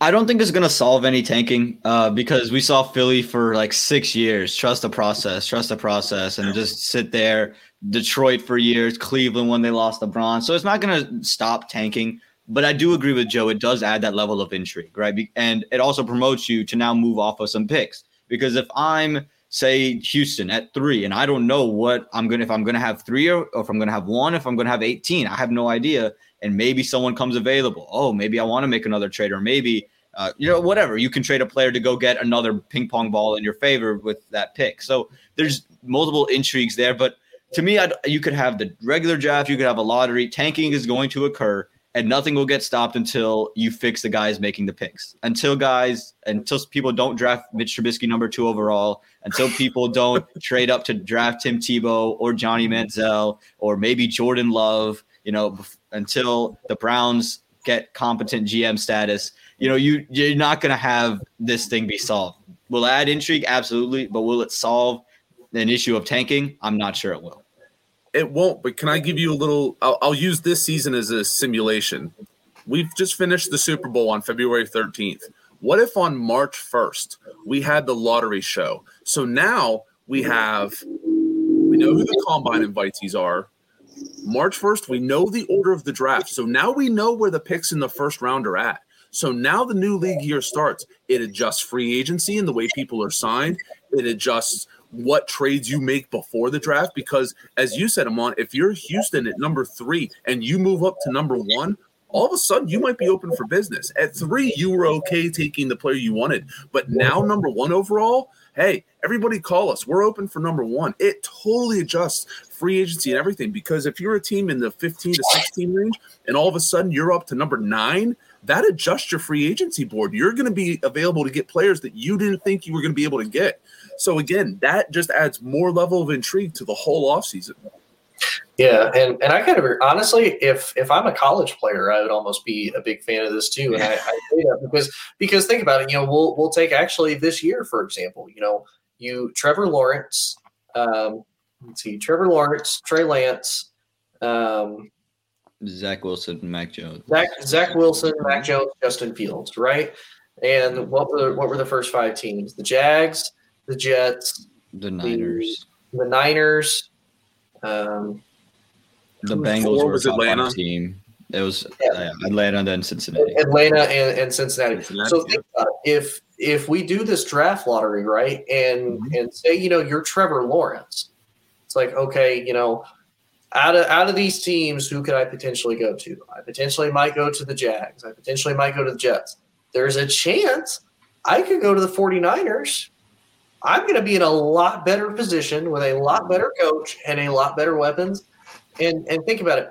I don't think it's going to solve any tanking uh, because we saw Philly for like six years trust the process, trust the process, and just sit there. Detroit for years, Cleveland when they lost LeBron. So it's not going to stop tanking. But I do agree with Joe. It does add that level of intrigue, right? And it also promotes you to now move off of some picks. Because if I'm say Houston at three, and I don't know what I'm gonna if I'm gonna have three or, or if I'm gonna have one, if I'm gonna have 18. I have no idea. And maybe someone comes available. Oh, maybe I want to make another trade, or maybe uh, you know whatever. You can trade a player to go get another ping pong ball in your favor with that pick. So there's multiple intrigues there, but to me, I'd, you could have the regular draft, you could have a lottery. Tanking is going to occur, and nothing will get stopped until you fix the guys making the picks. Until guys, until people don't draft Mitch Trubisky number two overall, until people don't [laughs] trade up to draft Tim Tebow or Johnny Manziel or maybe Jordan Love. You know, until the Browns get competent GM status, you know, you you're not going to have this thing be solved. Will add intrigue, absolutely, but will it solve an issue of tanking? I'm not sure it will. It won't, but can I give you a little? I'll, I'll use this season as a simulation. We've just finished the Super Bowl on February 13th. What if on March 1st we had the lottery show? So now we have, we know who the combine invitees are. March 1st, we know the order of the draft. So now we know where the picks in the first round are at. So now the new league year starts. It adjusts free agency and the way people are signed. It adjusts what trades you make before the draft because as you said Aaman, if you're Houston at number 3 and you move up to number 1, all of a sudden you might be open for business. At 3 you were okay taking the player you wanted, but now number 1 overall, hey, everybody call us. We're open for number 1. It totally adjusts free agency and everything because if you're a team in the 15 to 16 range and all of a sudden you're up to number 9, that adjusts your free agency board. You're going to be available to get players that you didn't think you were going to be able to get. So again, that just adds more level of intrigue to the whole offseason. Yeah, and, and I kind of honestly, if if I'm a college player, I would almost be a big fan of this too. And I, I [laughs] say that because because think about it, you know, we'll we'll take actually this year for example, you know, you Trevor Lawrence, um, let's see, Trevor Lawrence, Trey Lance, um, Zach Wilson, Mac Jones, Zach Zach Wilson, Mac Jones, Justin Fields, right? And what were what were the first five teams? The Jags, the Jets, the Niners, the, the Niners, um, the Bengals were was Atlanta team. It was yeah. uh, Atlanta and then Cincinnati. Atlanta and, and Cincinnati. Cincinnati. So think about it. if if we do this draft lottery, right, and mm-hmm. and say you know you're Trevor Lawrence, it's like okay, you know, out of out of these teams, who could I potentially go to? I potentially might go to the Jags. I potentially might go to the Jets. There's a chance I could go to the 49ers I'm going to be in a lot better position with a lot better coach and a lot better weapons. And and think about it.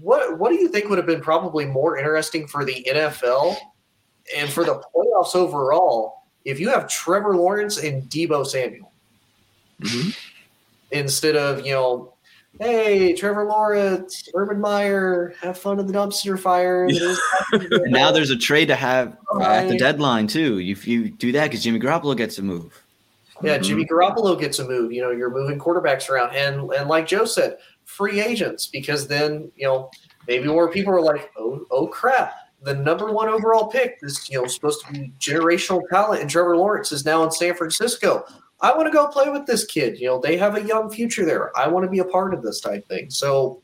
What what do you think would have been probably more interesting for the NFL and for the playoffs overall if you have Trevor Lawrence and Deebo Samuel mm-hmm. instead of you know hey, Trevor Lawrence, Urban Meyer, have fun at the dumpster fire. [laughs] now there's a trade to have at the deadline too. If you do that, because Jimmy Garoppolo gets a move. Yeah, mm-hmm. Jimmy Garoppolo gets a move. You know, you're moving quarterbacks around, and and like Joe said, free agents because then you know maybe more people are like, oh oh crap, the number one overall pick, this you know supposed to be generational talent, and Trevor Lawrence is now in San Francisco. I want to go play with this kid. You know, they have a young future there. I want to be a part of this type thing. So,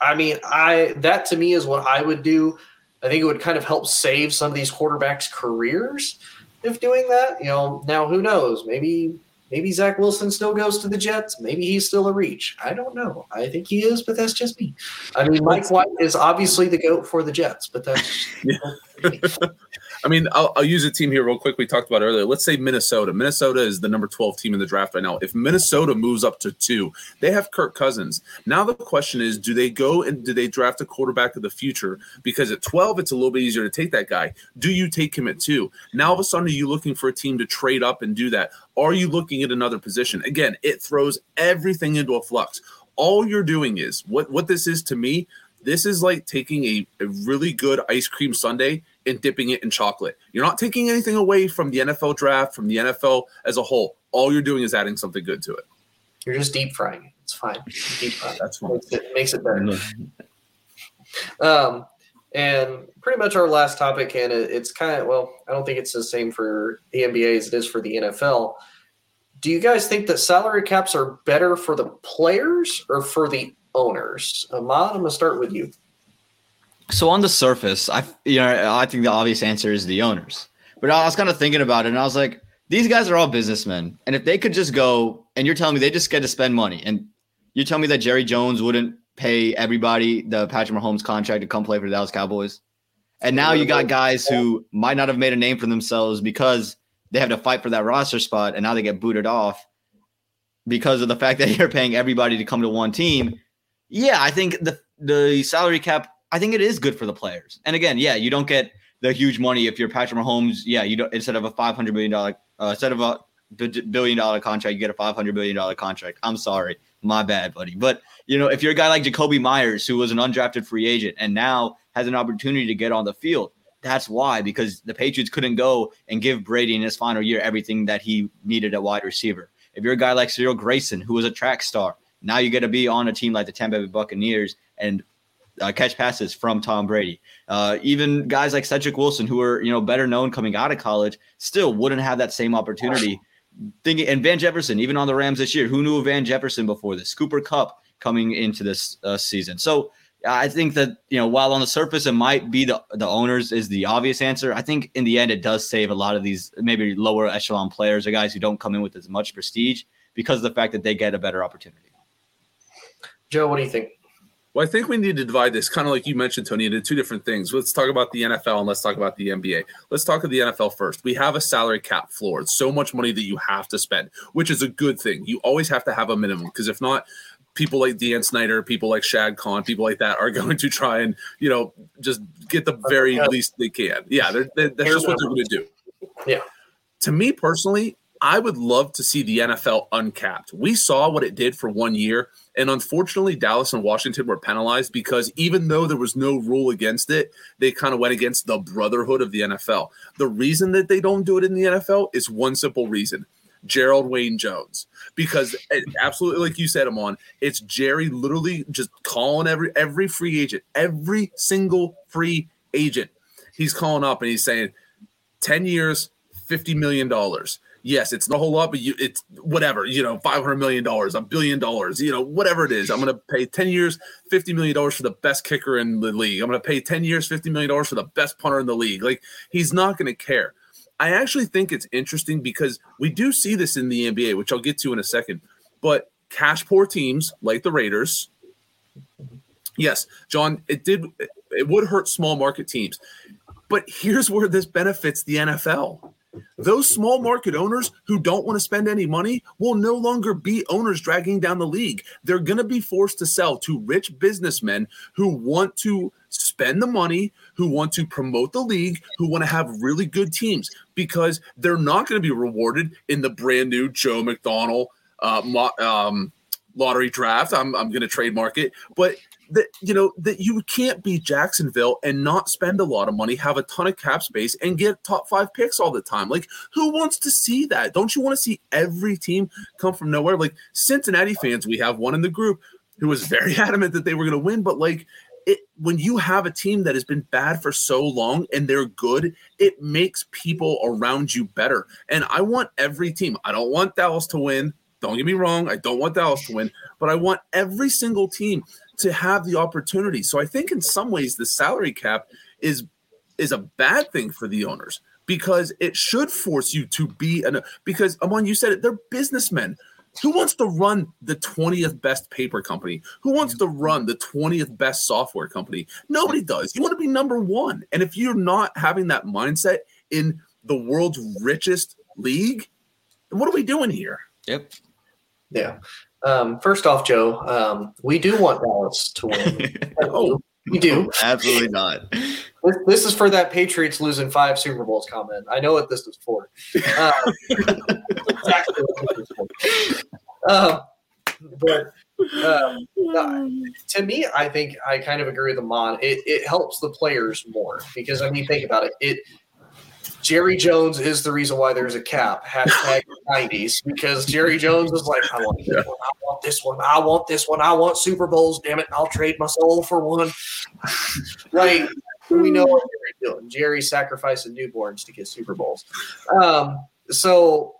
I mean, I that to me is what I would do. I think it would kind of help save some of these quarterbacks' careers of doing that. You know, now who knows? Maybe maybe Zach Wilson still goes to the Jets. Maybe he's still a reach. I don't know. I think he is, but that's just me. I mean, Mike White is obviously the goat for the Jets, but that's. [laughs] I mean, I'll, I'll, use a team here real quick. We talked about earlier. Let's say Minnesota. Minnesota is the number 12 team in the draft right now. If Minnesota moves up to two, they have Kirk Cousins. Now the question is, do they go and do they draft a quarterback of the future? Because at 12, it's a little bit easier to take that guy. Do you take him at two? Now all of a sudden, are you looking for a team to trade up and do that? Are you looking at another position? Again, it throws everything into a flux. All you're doing is what what this is to me. This is like taking a, a really good ice cream sundae and dipping it in chocolate. You're not taking anything away from the NFL draft, from the NFL as a whole. All you're doing is adding something good to it. You're just deep frying it. It's fine. Deep frying. That's fine. It, makes it better. um, and pretty much our last topic, and it, it's kind of well, I don't think it's the same for the NBA as it is for the NFL. Do you guys think that salary caps are better for the players or for the owners? Aaman, I'm gonna start with you. So on the surface, I you know I think the obvious answer is the owners. But I was kind of thinking about it, and I was like, these guys are all businessmen. And if they could just go and you're telling me they just get to spend money and you tell me that Jerry Jones wouldn't pay everybody the Patrick Mahomes contract to come play for the Dallas Cowboys. And now you got guys who might not have made a name for themselves because they have to fight for that roster spot and now they get booted off because of the fact [laughs] that you're paying everybody to come to one team. Yeah, I think the the salary cap, I think it is good for the players. And again, yeah, you don't get the huge money if you're Patrick Mahomes. Yeah, you don't instead of a five hundred million dollar uh, instead of a billion dollar contract, you get a five hundred billion dollar contract. I'm sorry, my bad, buddy. But you know, if you're a guy like Jakobi Meyers, who was an undrafted free agent and now has an opportunity to get on the field, that's why because the Patriots couldn't go and give Brady in his final year everything that he needed at wide receiver. If you're a guy like Cyril Grayson, who was a track star, now you get to be on a team like the Tampa Bay Buccaneers and uh, catch passes from Tom Brady. Uh, even guys like Cedric Wilson, who are you know better known coming out of college, still wouldn't have that same opportunity. Thinking and Van Jefferson, even on the Rams this year, who knew Van Jefferson before this? Cooper Kupp coming into this uh, season. So I think that you know while on the surface it might be the the owners is the obvious answer. I think in the end it does save a lot of these maybe lower echelon players or guys who don't come in with as much prestige because of the fact that they get a better opportunity. Joe, what do you think? Well, I think we need to divide this kind of like you mentioned, Tony, into two different things. Let's talk about the NFL and let's talk about the NBA. Let's talk of the NFL first. We have a salary cap floor. It's so much money that you have to spend, which is a good thing. You always have to have a minimum because if not, people like Dan Snyder, people like Shad Khan, people like that are [laughs] going to try and, you know, just get the very least they can. Yeah, they're, they're, that's just what they're going to do. Yeah. To me personally, I would love to see the NFL uncapped. We saw what it did for one year. And unfortunately, Dallas and Washington were penalized because even though there was no rule against it, they kind of went against the brotherhood of the NFL. The reason that they don't do it in the NFL is one simple reason Gerald Wayne Jones. Because absolutely, like you said, Aaman, it's Jerry literally just calling every every free agent, every single free agent. He's calling up and he's saying, 10 years, $50 million yes, it's not a whole lot, but you, it's whatever, you know, $500 million, a billion dollars, you know, whatever it is. I'm going to pay 10 years, $50 million for the best kicker in the league. I'm going to pay 10 years, $50 million for the best punter in the league. Like, he's not going to care. I actually think it's interesting because we do see this in the NBA, which I'll get to in a second. But cash poor teams like the Raiders, yes, John, it did, it would hurt small market teams. But here's where this benefits the NFL those small market owners who don't want to spend any money will no longer be owners dragging down the league. They're going to be forced to sell to rich businessmen who want to spend the money, who want to promote the league, who want to have really good teams because they're not going to be rewarded in the brand new Joe McDonnell uh, um, lottery draft. I'm, I'm going to trademark it, but that you know that you can't be Jacksonville and not spend a lot of money, have a ton of cap space, and get top five picks all the time. Like, who wants to see that? Don't you want to see every team come from nowhere? Like Cincinnati fans, we have one in the group who was very [laughs] adamant that they were going to win, but like. It, when you have a team that has been bad for so long and they're good, it makes people around you better. And I want every team. I don't want Dallas to win. Don't get me wrong. I don't want Dallas to win, but I want every single team to have the opportunity. So I think in some ways the salary cap is is a bad thing for the owners because it should force you to be an because Aaman, you said it, they're businessmen. Who wants to run the 20th best paper company? Who wants to run the 20th best software company? Nobody does. You want to be number one. And if you're not having that mindset in the world's richest league, what are we doing here? Yep. Yeah. Um, first off, Joe, um, we do want Dallas to win. [laughs] oh, we do. [laughs] Absolutely not. This, this, is for that Patriots losing five Super Bowls comment. I know what this is for. Uh, [laughs] exactly uh, but um, to me, I think I kind of agree with Aaman. It, it helps the players more because I mean, think about it. It Jerry Jones is the reason why there's a cap. Hashtag [laughs] 90s because Jerry Jones is like, I want this one, I want this one, I want this one, I want Super Bowls. Damn it, I'll trade my soul for one. [laughs] right? We know what Jerry's doing. Jerry's sacrificing newborns to get Super Bowls. Um, so,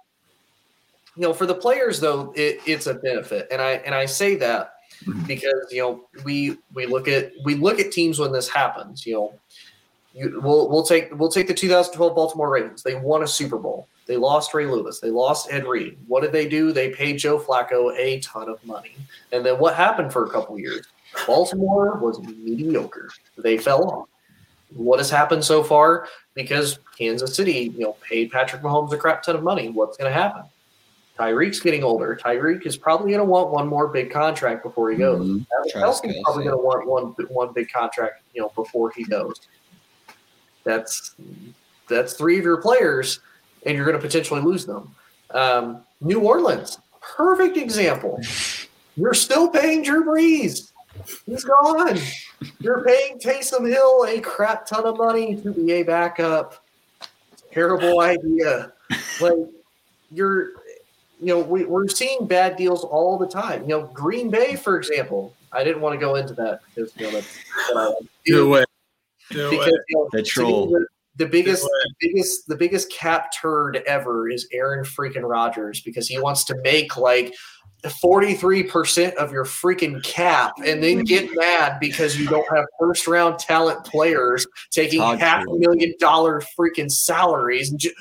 you know, for the players though, it, it's a benefit, and I and I say that because you know we we look at we look at teams when this happens. You know, you, we'll we'll take we'll take the 2012 Baltimore Ravens. They won a Super Bowl. They lost Ray Lewis. They lost Ed Reed. What did they do? They paid Joe Flacco a ton of money. And then what happened for a couple years? Baltimore was mediocre. They fell off. What has happened so far? Because Kansas City, you know, paid Patrick Mahomes a crap ton of money. What's going to happen? Tyreek's getting older. Tyreek is probably going to want one more big contract before he goes. Mhm. Kelce's probably going to want one one big contract, you know, before he goes. That's that's three of your players, and you're going to potentially lose them. Um, New Orleans, perfect example. [laughs] You're still paying Drew Brees. He's gone. You're paying Taysom Hill a crap ton of money to be a backup. Terrible idea. Like you're, you know, we, we're seeing bad deals all the time. You know, Green Bay, for example. I didn't want to go into that because you know that's I Do it. Do because it. you know, The to troll. the, the biggest, the biggest, the biggest cap turd ever is Aaron freaking Rodgers because he wants to make like forty three percent of your freaking cap and then get mad because you don't have first round talent players taking Talk half a million dollar freaking salaries. And ju-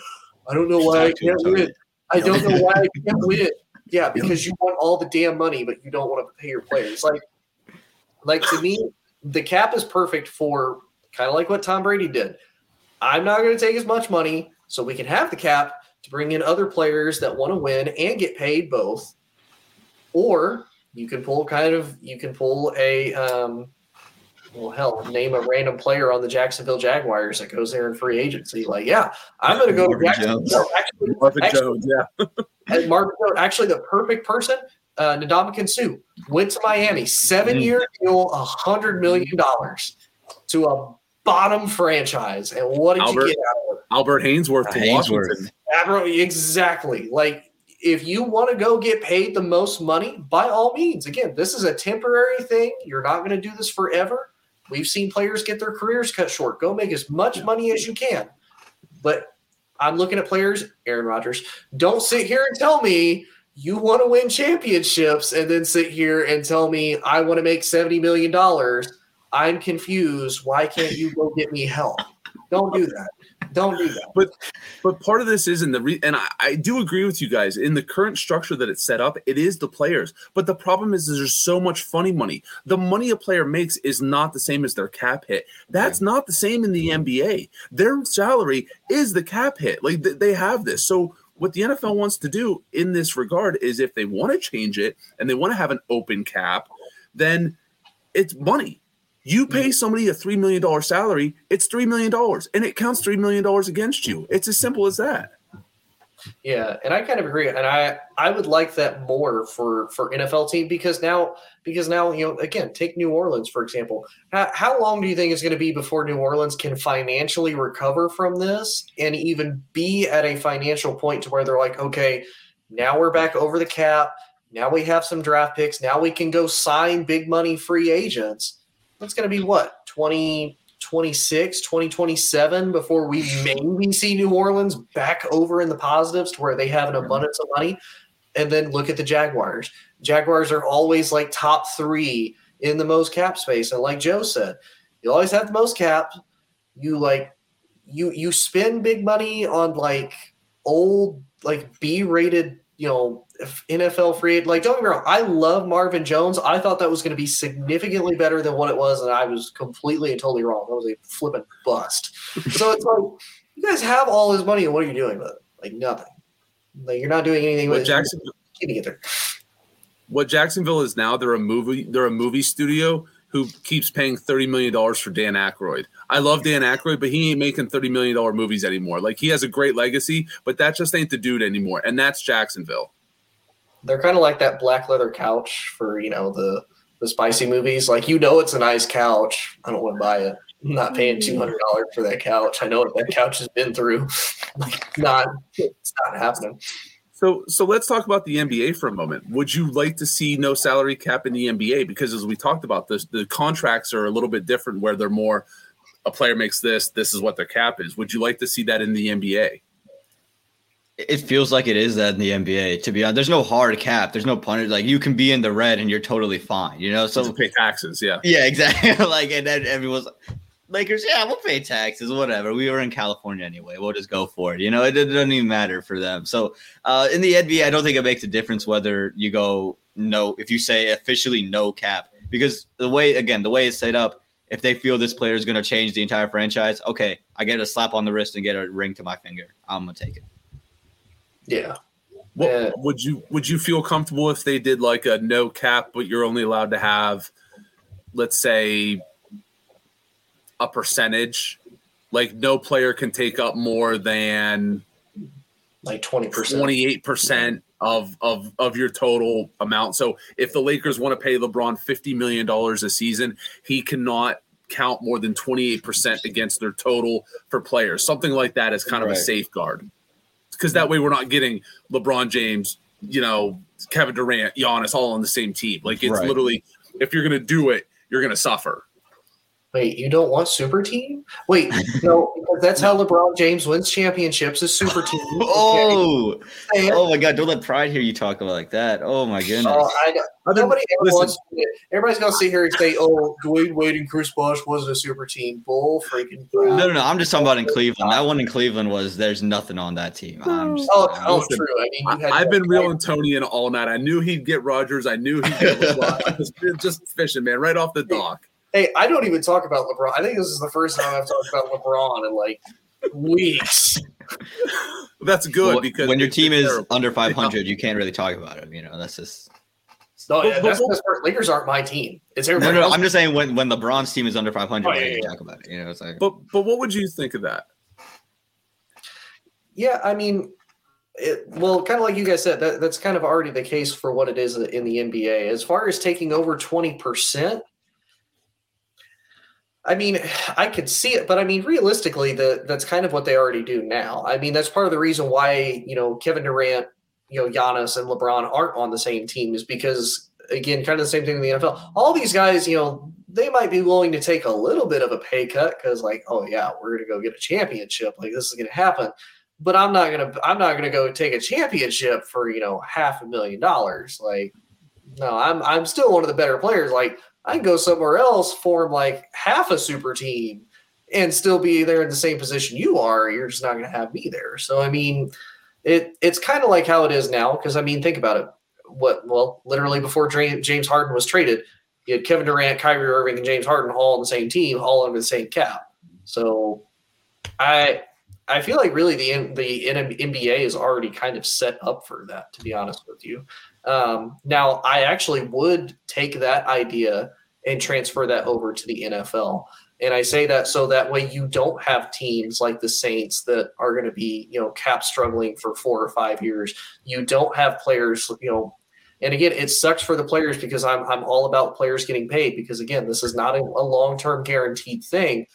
I don't know why I Talk to him, can't Tony. win. I don't know why I can't [laughs] win. Yeah, because you want all the damn money, but you don't want to pay your players. Like, like to me, the cap is perfect for kind of like what Tom Brady did. I'm not going to take as much money, so we can have the cap to bring in other players that want to win and get paid both. Or you can pull kind of you can pull a um, well hell name a random player on the Jacksonville Jaguars that goes there in free agency. Like, yeah, I'm going to go to Marvin Jacksonville. Jones. Actually, Marvin Actually- Jones, yeah. [laughs] and Mark, actually, the perfect person, uh, Ndamukong Suh, went to Miami, seven year deal, a hundred million dollars to a bottom franchise. And what did Albert- you get out of it? Albert Haynesworth to Haynesworth. Washington. Admiral, exactly. Like, if you want to go get paid the most money, by all means. Again, this is a temporary thing. You're not going to do this forever. We've seen players get their careers cut short. Go make as much money as you can. But I'm looking at players, Aaron Rodgers. Don't sit here and tell me you want to win championships and then sit here and tell me I want to make $70 million. I'm confused. Why can't you go get me help? Don't do that. Don't do that. But but part of this is in the re- and I, I do agree with you guys in the current structure that it's set up. It is the players, but the problem is, is there's so much funny money. The money a player makes is not the same as their cap hit. That's not the same in the NBA. Their salary is the cap hit. Like th- they have this. So what the NFL wants to do in this regard is if they want to change it and they want to have an open cap, then it's money. You pay somebody a $3 million salary, it's $3 million, and it counts $3 million against you. It's as simple as that. Yeah, and I kind of agree, and I I would like that more for for NFL team because now because now you know again take New Orleans for example. How, how long do you think it's going to be before New Orleans can financially recover from this and even be at a financial point to where they're like, okay, now we're back over the cap. Now we have some draft picks. Now we can go sign big money free agents. That's going to be what 2026, 2027 before we [laughs] maybe see New Orleans back over in the positives to where they have an abundance of money. And then look at the Jaguars. Jaguars are always like top three in the most cap space. And like Joe said, you always have the most cap. You like you you spend big money on like old like B rated, you know, NFL free. Like don't get me wrong, I love Marvin Jones. I thought that was going to be significantly better than what it was, and I was completely and totally wrong. That was a flippant bust. so it's like you guys have all his money, and what are you doing with it? Like nothing. Like you're not doing anything What with Jackson, it. It there. what Jacksonville is now, they're a movie, they're a movie studio who keeps paying thirty million dollars for Dan Aykroyd. I love Dan Aykroyd, but he ain't making thirty million dollar movies anymore. Like he has a great legacy, but that just ain't the dude anymore, and that's Jacksonville. They're kind of like that black leather couch for you know the the spicy movies. Like you know, it's a nice couch. I don't want to buy it. I'm not paying mm. two hundred dollars for that couch. I know what that couch has been through. [laughs] like not, it's not happening. So, so let's talk about the NBA for a moment. Would you like to see no salary cap in the NBA? Because as we talked about this, the contracts are a little bit different, where they're more a player makes this, this is what their cap is. Would you like to see that in the NBA? It feels like it is that in the NBA. To be honest, there's no hard cap. There's no punish. Like you can be in the red and you're totally fine. You know. So to pay taxes, yeah. yeah, exactly. [laughs] like and then everyone's Lakers, yeah, we'll pay taxes, whatever. We were in California anyway. We'll just go for it. You know, it, it doesn't even matter for them. So uh, in the NBA, I don't think it makes a difference whether you go no, if you say officially no cap, because the way, again, the way it's set up, if they feel this player is going to change the entire franchise, okay, I get a slap on the wrist and get a ring to my finger. I'm going to take it. Yeah. What, Yeah. would you would you feel comfortable if they did like a no cap, but you're only allowed to have, let's say, a percentage? Like no player can take up more than Like 20%. twenty eight percent of of of your total amount. So if the Lakers want to pay LeBron fifty million dollars a season, he cannot count more than twenty eight percent against their total for players. Something like that is kind of a safeguard because that way we're not getting LeBron James, you know, Kevin Durant, Giannis all on the same team. Like it's Right. literally if you're gonna do it, you're gonna suffer. Wait, you don't want super team? Wait, [laughs] no, because that's how LeBron James wins championships is super team. [laughs] Oh, Okay. oh my God! Don't let pride hear you talk about like that. Oh my oh, goodness. Oh, I know. I've been- Nobody ever listen, wants. Everybody's gonna sit here and say, "Oh, Dwyane Wade and Chris Bosh wasn't a super team." Bull freaking. crap. No, no, no. I'm just talking about in Cleveland. That one in Cleveland was there's nothing on that team. I'm oh. just, Oh, I'm- oh, Listen, true. I mean, you had I, have been reeling Tony in all night. I knew he'd get Rodgers. I knew he'd get LeBron. I just fishing, man, right off the dock. Hey, I don't even talk about LeBron. I think this is the first time I've talked about LeBron in like weeks. That's good Well, because when your team is terrible. under 500, you can't really talk about him. You know, that's just No, But- but that's what- the part. Lakers aren't my team. It's no, everybody no. else. I'm just saying when when LeBron's team is under 500, Oh, yeah, can yeah. talk about it. You know, it's like But but what would you think of that? Yeah, I mean, it, well, kind of like you guys said, that, that's kind of already the case for what it is in the NBA. As far as taking over 20%, I mean, [sighs] I could see it, but I mean, realistically, the, that's kind of what they already do now. I mean, that's part of the reason why, you know, Kevin Durant, you know, Giannis and LeBron aren't on the same team is because, again, kind of the same thing in the NFL. All these guys, you know, they might be willing to take a little bit of a pay cut because, like, oh, yeah, we're to go get a championship. Like, this is to happen but I'm not gonna I'm not gonna go take a championship for you know half a million dollars. Like, no, I'm I'm still one of the better players. Like, I can go somewhere else, form like half a super team, and still be there in the same position you are. You're just not gonna have me there. So I mean, it it's kind of like how it is now. Because I mean, think about it. What well, literally before James Harden was traded, you had Kevin Durant, Kyrie Irving, and James Harden all on the same team, all under the same cap. So I I feel like really the the NBA is already kind of set up for that. To be honest with you, um, now I actually would take that idea and transfer that over to the NFL. And I say that so that way you don't have teams like the Saints that are going to be, you know, cap struggling for four or five years. You don't have players, you know, and again, it sucks for the players because I'm I'm all about players getting paid because again, this is not a, a long term guaranteed thing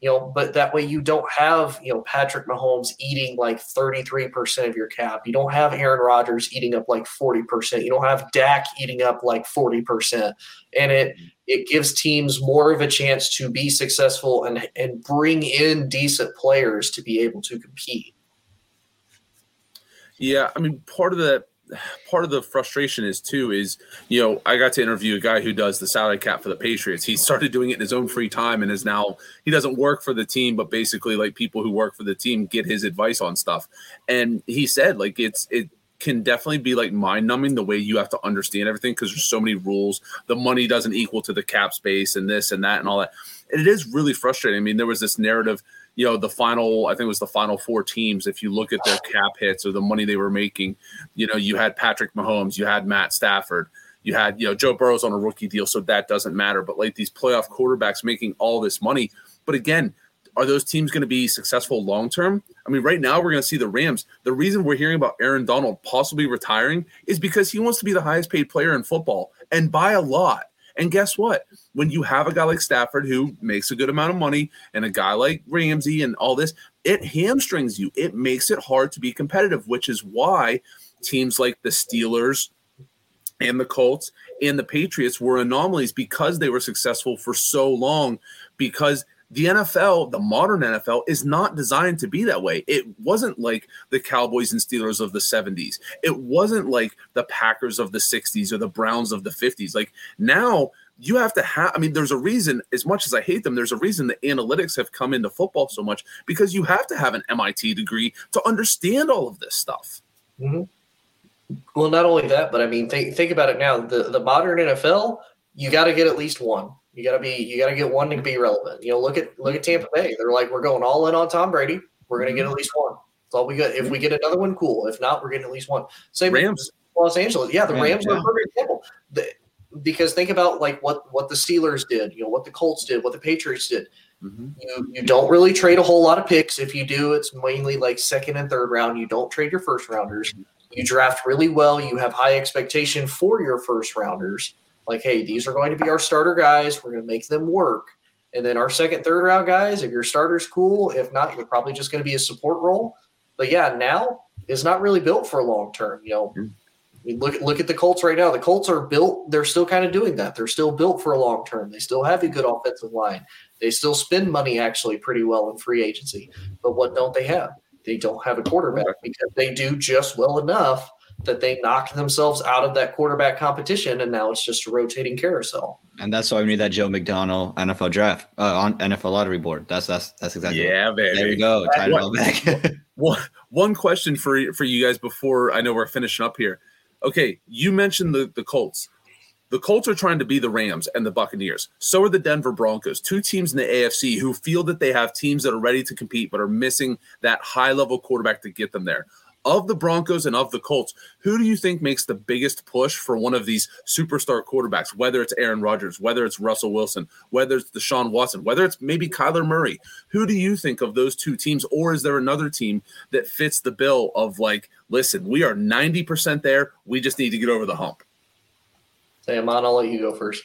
you know, but that way you don't have, you know, Patrick Mahomes eating like 33% of your cap. You don't have Aaron Rodgers eating up like 40%. You don't have Dak eating up like 40%. And it it gives teams more of a chance to be successful and and bring in decent players to be able to compete. Yeah, I mean, part of the part of the frustration is too is you know I got to interview a guy who does the salary cap for the Patriots. He started doing it in his own free time and is now he doesn't work for the team, but basically like people who work for the team get his advice on stuff. And he said like it's it can definitely be like mind numbing the way you have to understand everything because there's so many rules. The money doesn't equal to the cap space and this and that and all that. And it is really frustrating. I mean, there was this narrative you know the final i think it was the final four teams if you look at their cap hits or the money they were making you know you had patrick mahomes you had matt stafford you had you know joe burrow's on a rookie deal so that doesn't matter. But like these playoff quarterbacks making all this money. But again are those teams going to be successful long term? I mean right now we're going to see the rams. The reason we're hearing about aaron donald possibly retiring is because he wants to be the highest paid player in football and by a lot. And guess what? When you have a guy like Stafford who makes a good amount of money and a guy like Ramsey and all this, it hamstrings you. It makes it hard to be competitive, which is why teams like the Steelers and the Colts and the Patriots were anomalies because they were successful for so long because the NFL, the modern NFL, is not designed to be that way. It wasn't like the Cowboys and Steelers of the 70s. It wasn't like the Packers of the 60s or the Browns of the 50s. Like now, you have to have i mean there's a reason as much as i hate them there's a reason the analytics have come into football so much because you have to have an mit degree to understand all of this stuff. Mm-hmm. well not only that but i mean think, think about it now. The, the modern nfl you got to get at least one. You got to be you got to get one to be relevant. You know look at look at tampa bay. They're like we're going all in on tom brady. We're going to get at least one. That's all we got if we get another one cool. If not we're getting at least one. Same rams. Los angeles. Yeah the rams, rams are a perfect example. The, because think about like what what the Steelers did, you know, what the Colts did, what the Patriots did. Mm-hmm. You you don't really trade a whole lot of picks. If you do, it's mainly like second and third round. You don't trade your first rounders. You draft really well. You have high expectation for your first rounders. Like, hey, these are going to be our starter guys. We're going to make them work. And then our second, third round guys, if your starter's cool, if not, you're probably just going to be a support role. But yeah, now is not really built for long term. You know, mm-hmm mean, look look at the Colts right now. The Colts are built. They're still kind of doing that. They're still built for a long term. They still have a good offensive line. They still spend money actually pretty well in free agency. But what don't they have? They don't have a quarterback because they do just well enough that they knocked themselves out of that quarterback competition, and now it's just a rotating carousel. And that's why we need that Joe McDonnell NFL draft uh, on NFL lottery board. That's that's that's exactly. Yeah, baby. There we go. Tied it all back. one, one question for for you guys before I know we're finishing up here okay, you mentioned the, the Colts. The Colts are trying to be the Rams and the Buccaneers. So are the Denver Broncos, two teams in the AFC who feel that they have teams that are ready to compete but are missing that high level quarterback to get them there. Of the Broncos and of the Colts, who do you think makes the biggest push for one of these superstar quarterbacks, whether it's Aaron Rodgers, whether it's Russell Wilson, whether it's Deshaun Watson, whether it's maybe Kyler Murray? Who do you think of those two teams? Or is there another team that fits the bill of like, listen, we are 90% there. We just need to get over the hump. Say, Aaman, I'll let you go first.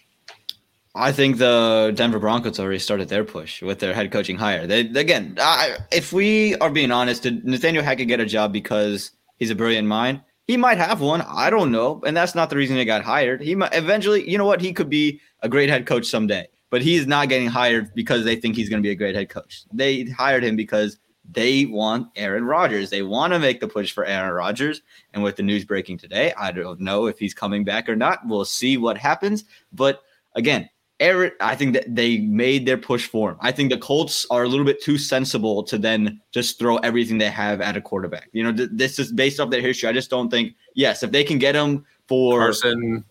I think the Denver Broncos already started their push with their head coaching hire. They again, I, if we are being honest, did Nathaniel Hackett get a job because he's a brilliant mind? He might have one. I don't know, and that's not the reason he got hired. He might eventually, you know what? He could be a great head coach someday, but he's not getting hired because they think he's going to be a great head coach. They hired him because they want Aaron Rodgers. They want to make the push for Aaron Rodgers. And with the news breaking today, I don't know if he's coming back or not. We'll see what happens. But again, Aaron, I think that they made their push for him. I think the Colts are a little bit too sensible to then just throw everything they have at a quarterback. You know, th- this is based off their history. I just don't think, yes, if they can get him for Carson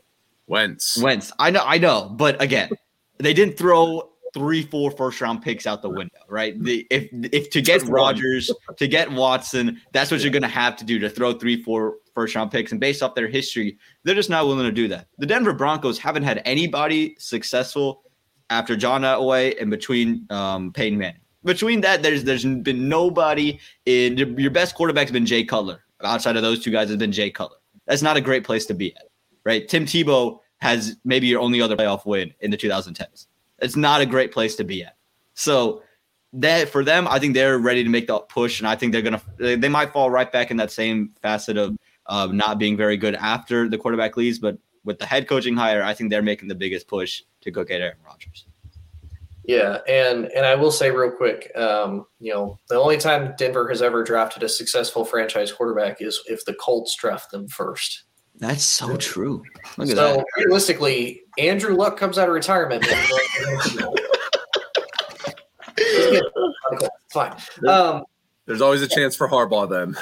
Wentz. Wentz. I know, I know. But again, they didn't throw three, four first round picks out the window, right? The, if if to get Rodgers, to get Watson, that's what you're going to have to do to throw three, four first round picks. And based off their history, they're just not willing to do that. The Denver Broncos haven't had anybody successful after John Elway and between um, Peyton Manning. Between that, there's there's been nobody in your best quarterback's been Jay Cutler. Outside of those two guys has been Jay Cutler. That's not a great place to be at, right? Tim Tebow has maybe your only other playoff win in the 2010s. It's not a great place to be at. So that for them, I think they're ready to make the push, and I think they're gonna they might fall right back in that same facet of uh, not being very good after the quarterback leaves. But with the head coaching hire, I think they're making the biggest push to go get Aaron Rodgers. Yeah, and and I will say real quick, um, you know, the only time Denver has ever drafted a successful franchise quarterback is if the Colts draft them first. That's so true. Look at so that. realistically, Andrew Luck comes out of retirement. [laughs] fine. Um, There's always a chance for Harbaugh then.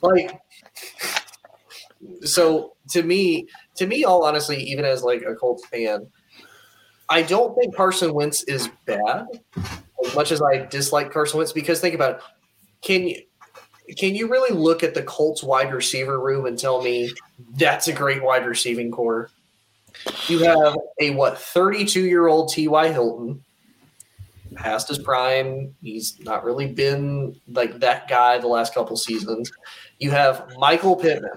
[laughs] like, so to me, to me, all honestly, even as like a Colts fan, I don't think Carson Wentz is bad as much as I dislike Carson Wentz because think about it. Can you can you really look at the Colts wide receiver room and tell me that's a great wide receiving core? You have a what 32 year old T.Y. Hilton, past his prime. He's not really been like that guy the last couple seasons. You have Michael Pittman,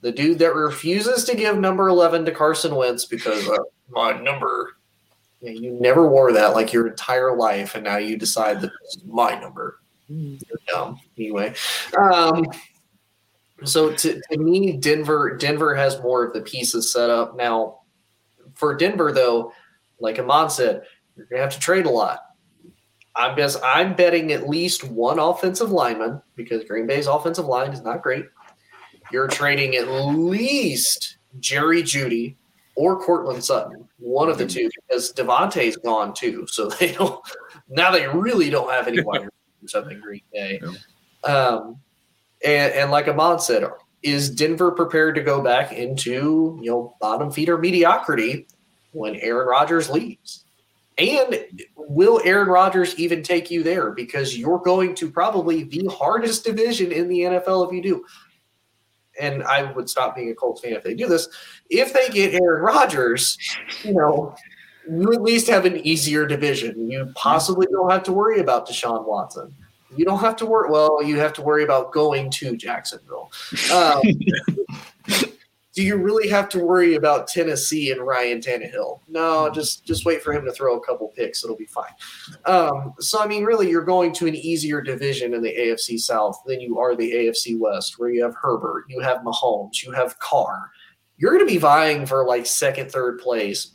the dude that refuses to give number 11 to Carson Wentz because my number. You never wore that like your entire life, and now you decide that my number. You're dumb. Anyway, um, so to, to me, Denver Denver has more of the pieces set up now. For Denver, though, like Aaman said, you're gonna have to trade a lot. I'm guess I'm betting at least one offensive lineman because Green Bay's offensive line is not great. You're trading at least Jerry Jeudy or Courtland Sutton, one of the two, because Davante's gone too. So [laughs] they don't now they really don't have any wide receivers up in Green Bay. Um, and, and like Aaman said, is Denver prepared to go back into you know bottom feeder mediocrity when Aaron Rodgers leaves? And will Aaron Rodgers even take you there? Because you're going to probably the hardest division in the NFL if you do. And I would stop being a Colts fan if they do this. If they get Aaron Rodgers, you know, you at least have an easier division. You possibly don't have to worry about Deshaun Watson. You don't have to worry. Well, you have to worry about going to Jacksonville. Um, [laughs] do you really have to worry about Tennessee and Ryan Tannehill? No, just just wait for him to throw a couple picks. It'll be fine. Um, so I mean, really, you're going to an easier division in the AFC South than you are the AFC West, where you have Herbert, you have Mahomes, you have Carr. You're going to be vying for like second, third place,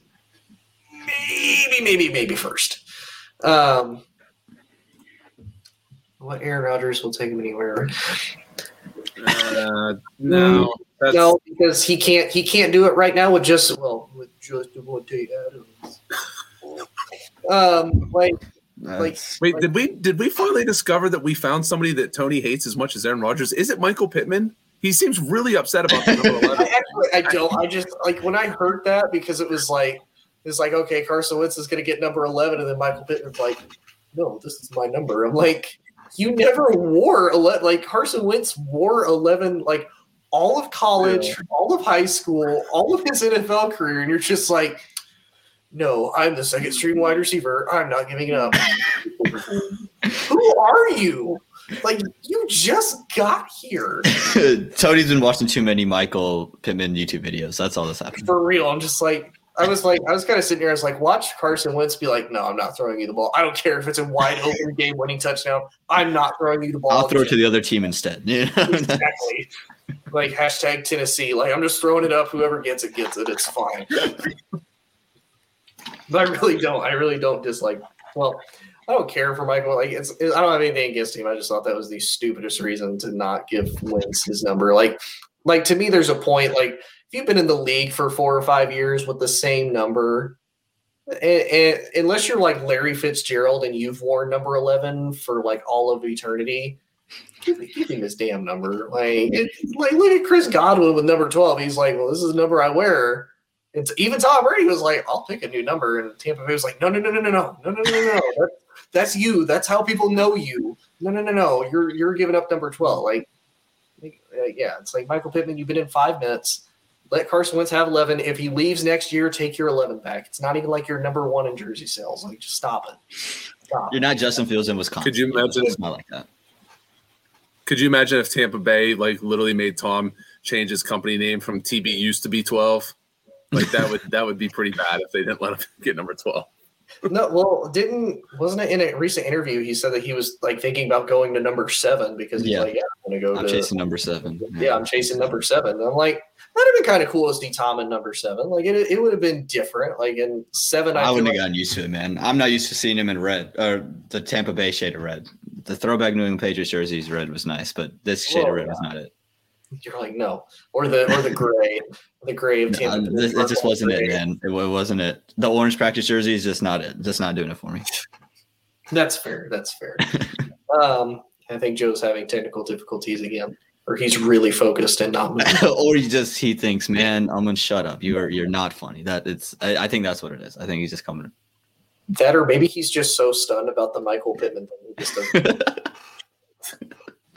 maybe, maybe, maybe first. Um, what Aaron Rodgers will take him anywhere. Uh, no, that's, No, because he can't. He can't do it right now with just well with just Davante Adams. um, like like Wait, did we did we finally discover that we found somebody that Tony hates as much as Aaron Rodgers? Is it Michael Pittman? He seems really upset about the number [laughs] I eleven. actually I don't. I just like when I heard that because it was like it's like okay, Carson Wentz is going to get number eleven, and then Michael Pittman's like, no, this is my number. I'm like, you never wore ele- like Carson Wentz wore eleven like all of college, Yeah. all of high school, all of his NFL career, and you're just like. No, I'm the second string wide receiver. I'm not giving up. [laughs] Who are you? Like you just got here. [laughs] Tony's been watching too many Michael Pittman YouTube videos. That's all that's happening. for real. I'm just like, I was like, I was kind of sitting here. I was like, watch Carson Wentz be like, no, I'm not throwing you the ball. I don't care if it's a wide [laughs] open game winning touchdown. I'm not throwing you the ball. I'll throw it to the other team instead. [laughs] Exactly. Like hashtag Tennessee. Like I'm just throwing it up. Whoever gets it gets it. It's fine. but I really don't. I really don't dislike. Well, I don't care for Michael. Like it's. it- I don't have anything against him. I just thought that was the stupidest reason to not give Wentz his number. Like, like to me, there's a point. Like if you've been in the league for four or five years with the same number. And, and unless you're like Larry Fitzgerald and you've worn number 11 for like all of eternity, give, give him his damn number. Like, it, like look at Chris Godwin with number 12. He's like, well, this is the number I wear. And even Tom Brady was like, I'll pick a new number. And Tampa Bay was like, no, no, no, no, no, no, no, no, no, no. That, that's you. That's how people know you. No, no, no, no. You're you're giving up number 12. Like, like, uh, yeah, it's like Michael Pittman. You've been in five minutes. Let Carson Wentz have 11. If he leaves next year, take your 11 back. It's not even like you're number one in jersey sales. Like, just stop it. Stop. You're not Justin Fields in Wisconsin. Could you imagine- It's not like that. Could you imagine if Tampa Bay like literally made Tom change his company name from TB used to be twelve? Like that would that would be pretty bad if they didn't let him [laughs] get number twelve. No, well, didn't wasn't it in a recent interview? He said that he was like thinking about going to number seven because he's Yeah. like, yeah, I'm gonna go I'm to chasing number seven. yeah, I'm chasing number seven. And I'm like, that'd have been kind of cool to see Tom in number seven. Like it, it would have been different. Like in seven, I, I wouldn't like, have gotten used to it, man. I'm not used to seeing him in red or the Tampa Bay shade of red. The throwback New England Patriots jerseys red was nice, but this shade Whoa, of red was not it. you're like no, or the or the gray, the gray of Tampa. Bay, this- it just wasn't it, man. It, wa- wasn't it. The orange practice jersey is just not it. Just not doing it for me. That's fair. That's fair. [laughs] um, I think Joe's having technical difficulties again, or he's really focused and not moving. [laughs] or he just he thinks, man, I'm gonna shut up. You're you're not funny. That it's. I, I think that's what it is. I think he's just coming. that, or maybe he's just so stunned about the Michael Pittman thing. He just [laughs]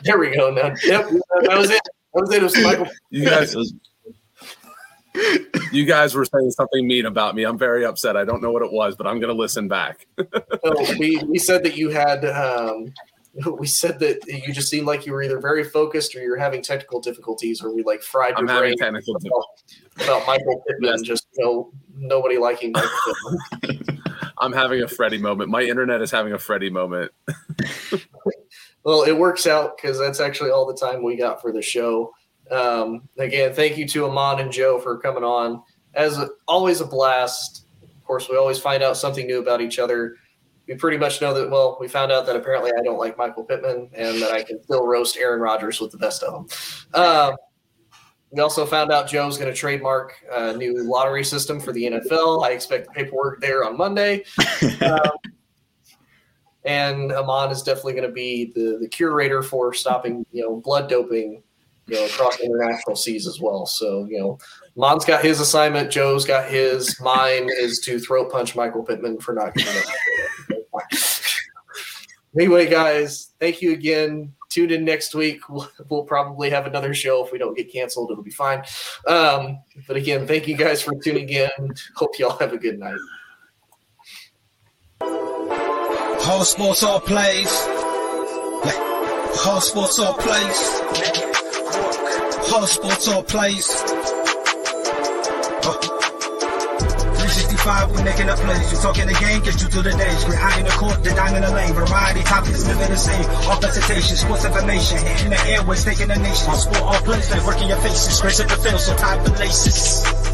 There we go. Now, yep, that was it. That was it. It was Michael. You guys It was- you guys were saying something mean about me. I'm very upset. I don't know what it was, but I'm gonna listen back. No, [laughs] we we said that you had. Um, [laughs] we said that you just seemed like you were either very focused or you're having technical difficulties, or we like fried your I'm brain having technical difficulties. about, about Michael Pittman. Yes. Just you know, nobody liking Michael [laughs] Pittman. I'm having a Freddy moment. My internet is having a Freddy moment. [laughs] Well, it works out because that's actually all the time we got for the show. Um, again, thank you to Aaman and Joe for coming on. As always, a blast. Of course, we always find out something new about each other. We pretty much know that. Well, we found out that apparently I don't like Michael Pittman, and that I can still roast Aaron Rodgers with the best of them. Um, we also found out Joe's going to trademark a new lottery system for the NFL. I expect the paperwork there on Monday. [laughs] um, and Aaman is definitely going to be the, the curator for stopping, you know, blood doping, you know, across international seas as well. So, you know, Aaman's got his assignment. Joe's got his. Mine is to throat punch Michael Pittman for not giving up. [laughs] anyway, guys, thank you again. Tune in next week. We'll, we'll, probably have another show. If we don't get canceled, it'll be fine. Um, but again, thank you guys for tuning in. Hope y'all have a good night. All sports, all plays. All sports, all plays. All sports, all plays. Uh, 365, we making a plays. You talking the game, get you through the days. We're high in the court, the dime in the lane. Variety topics, living the same. All presentation, sports information. Hitting the airways, taking the nation. All sport, all plays, like working your faces. Grace at the field, so tie the laces.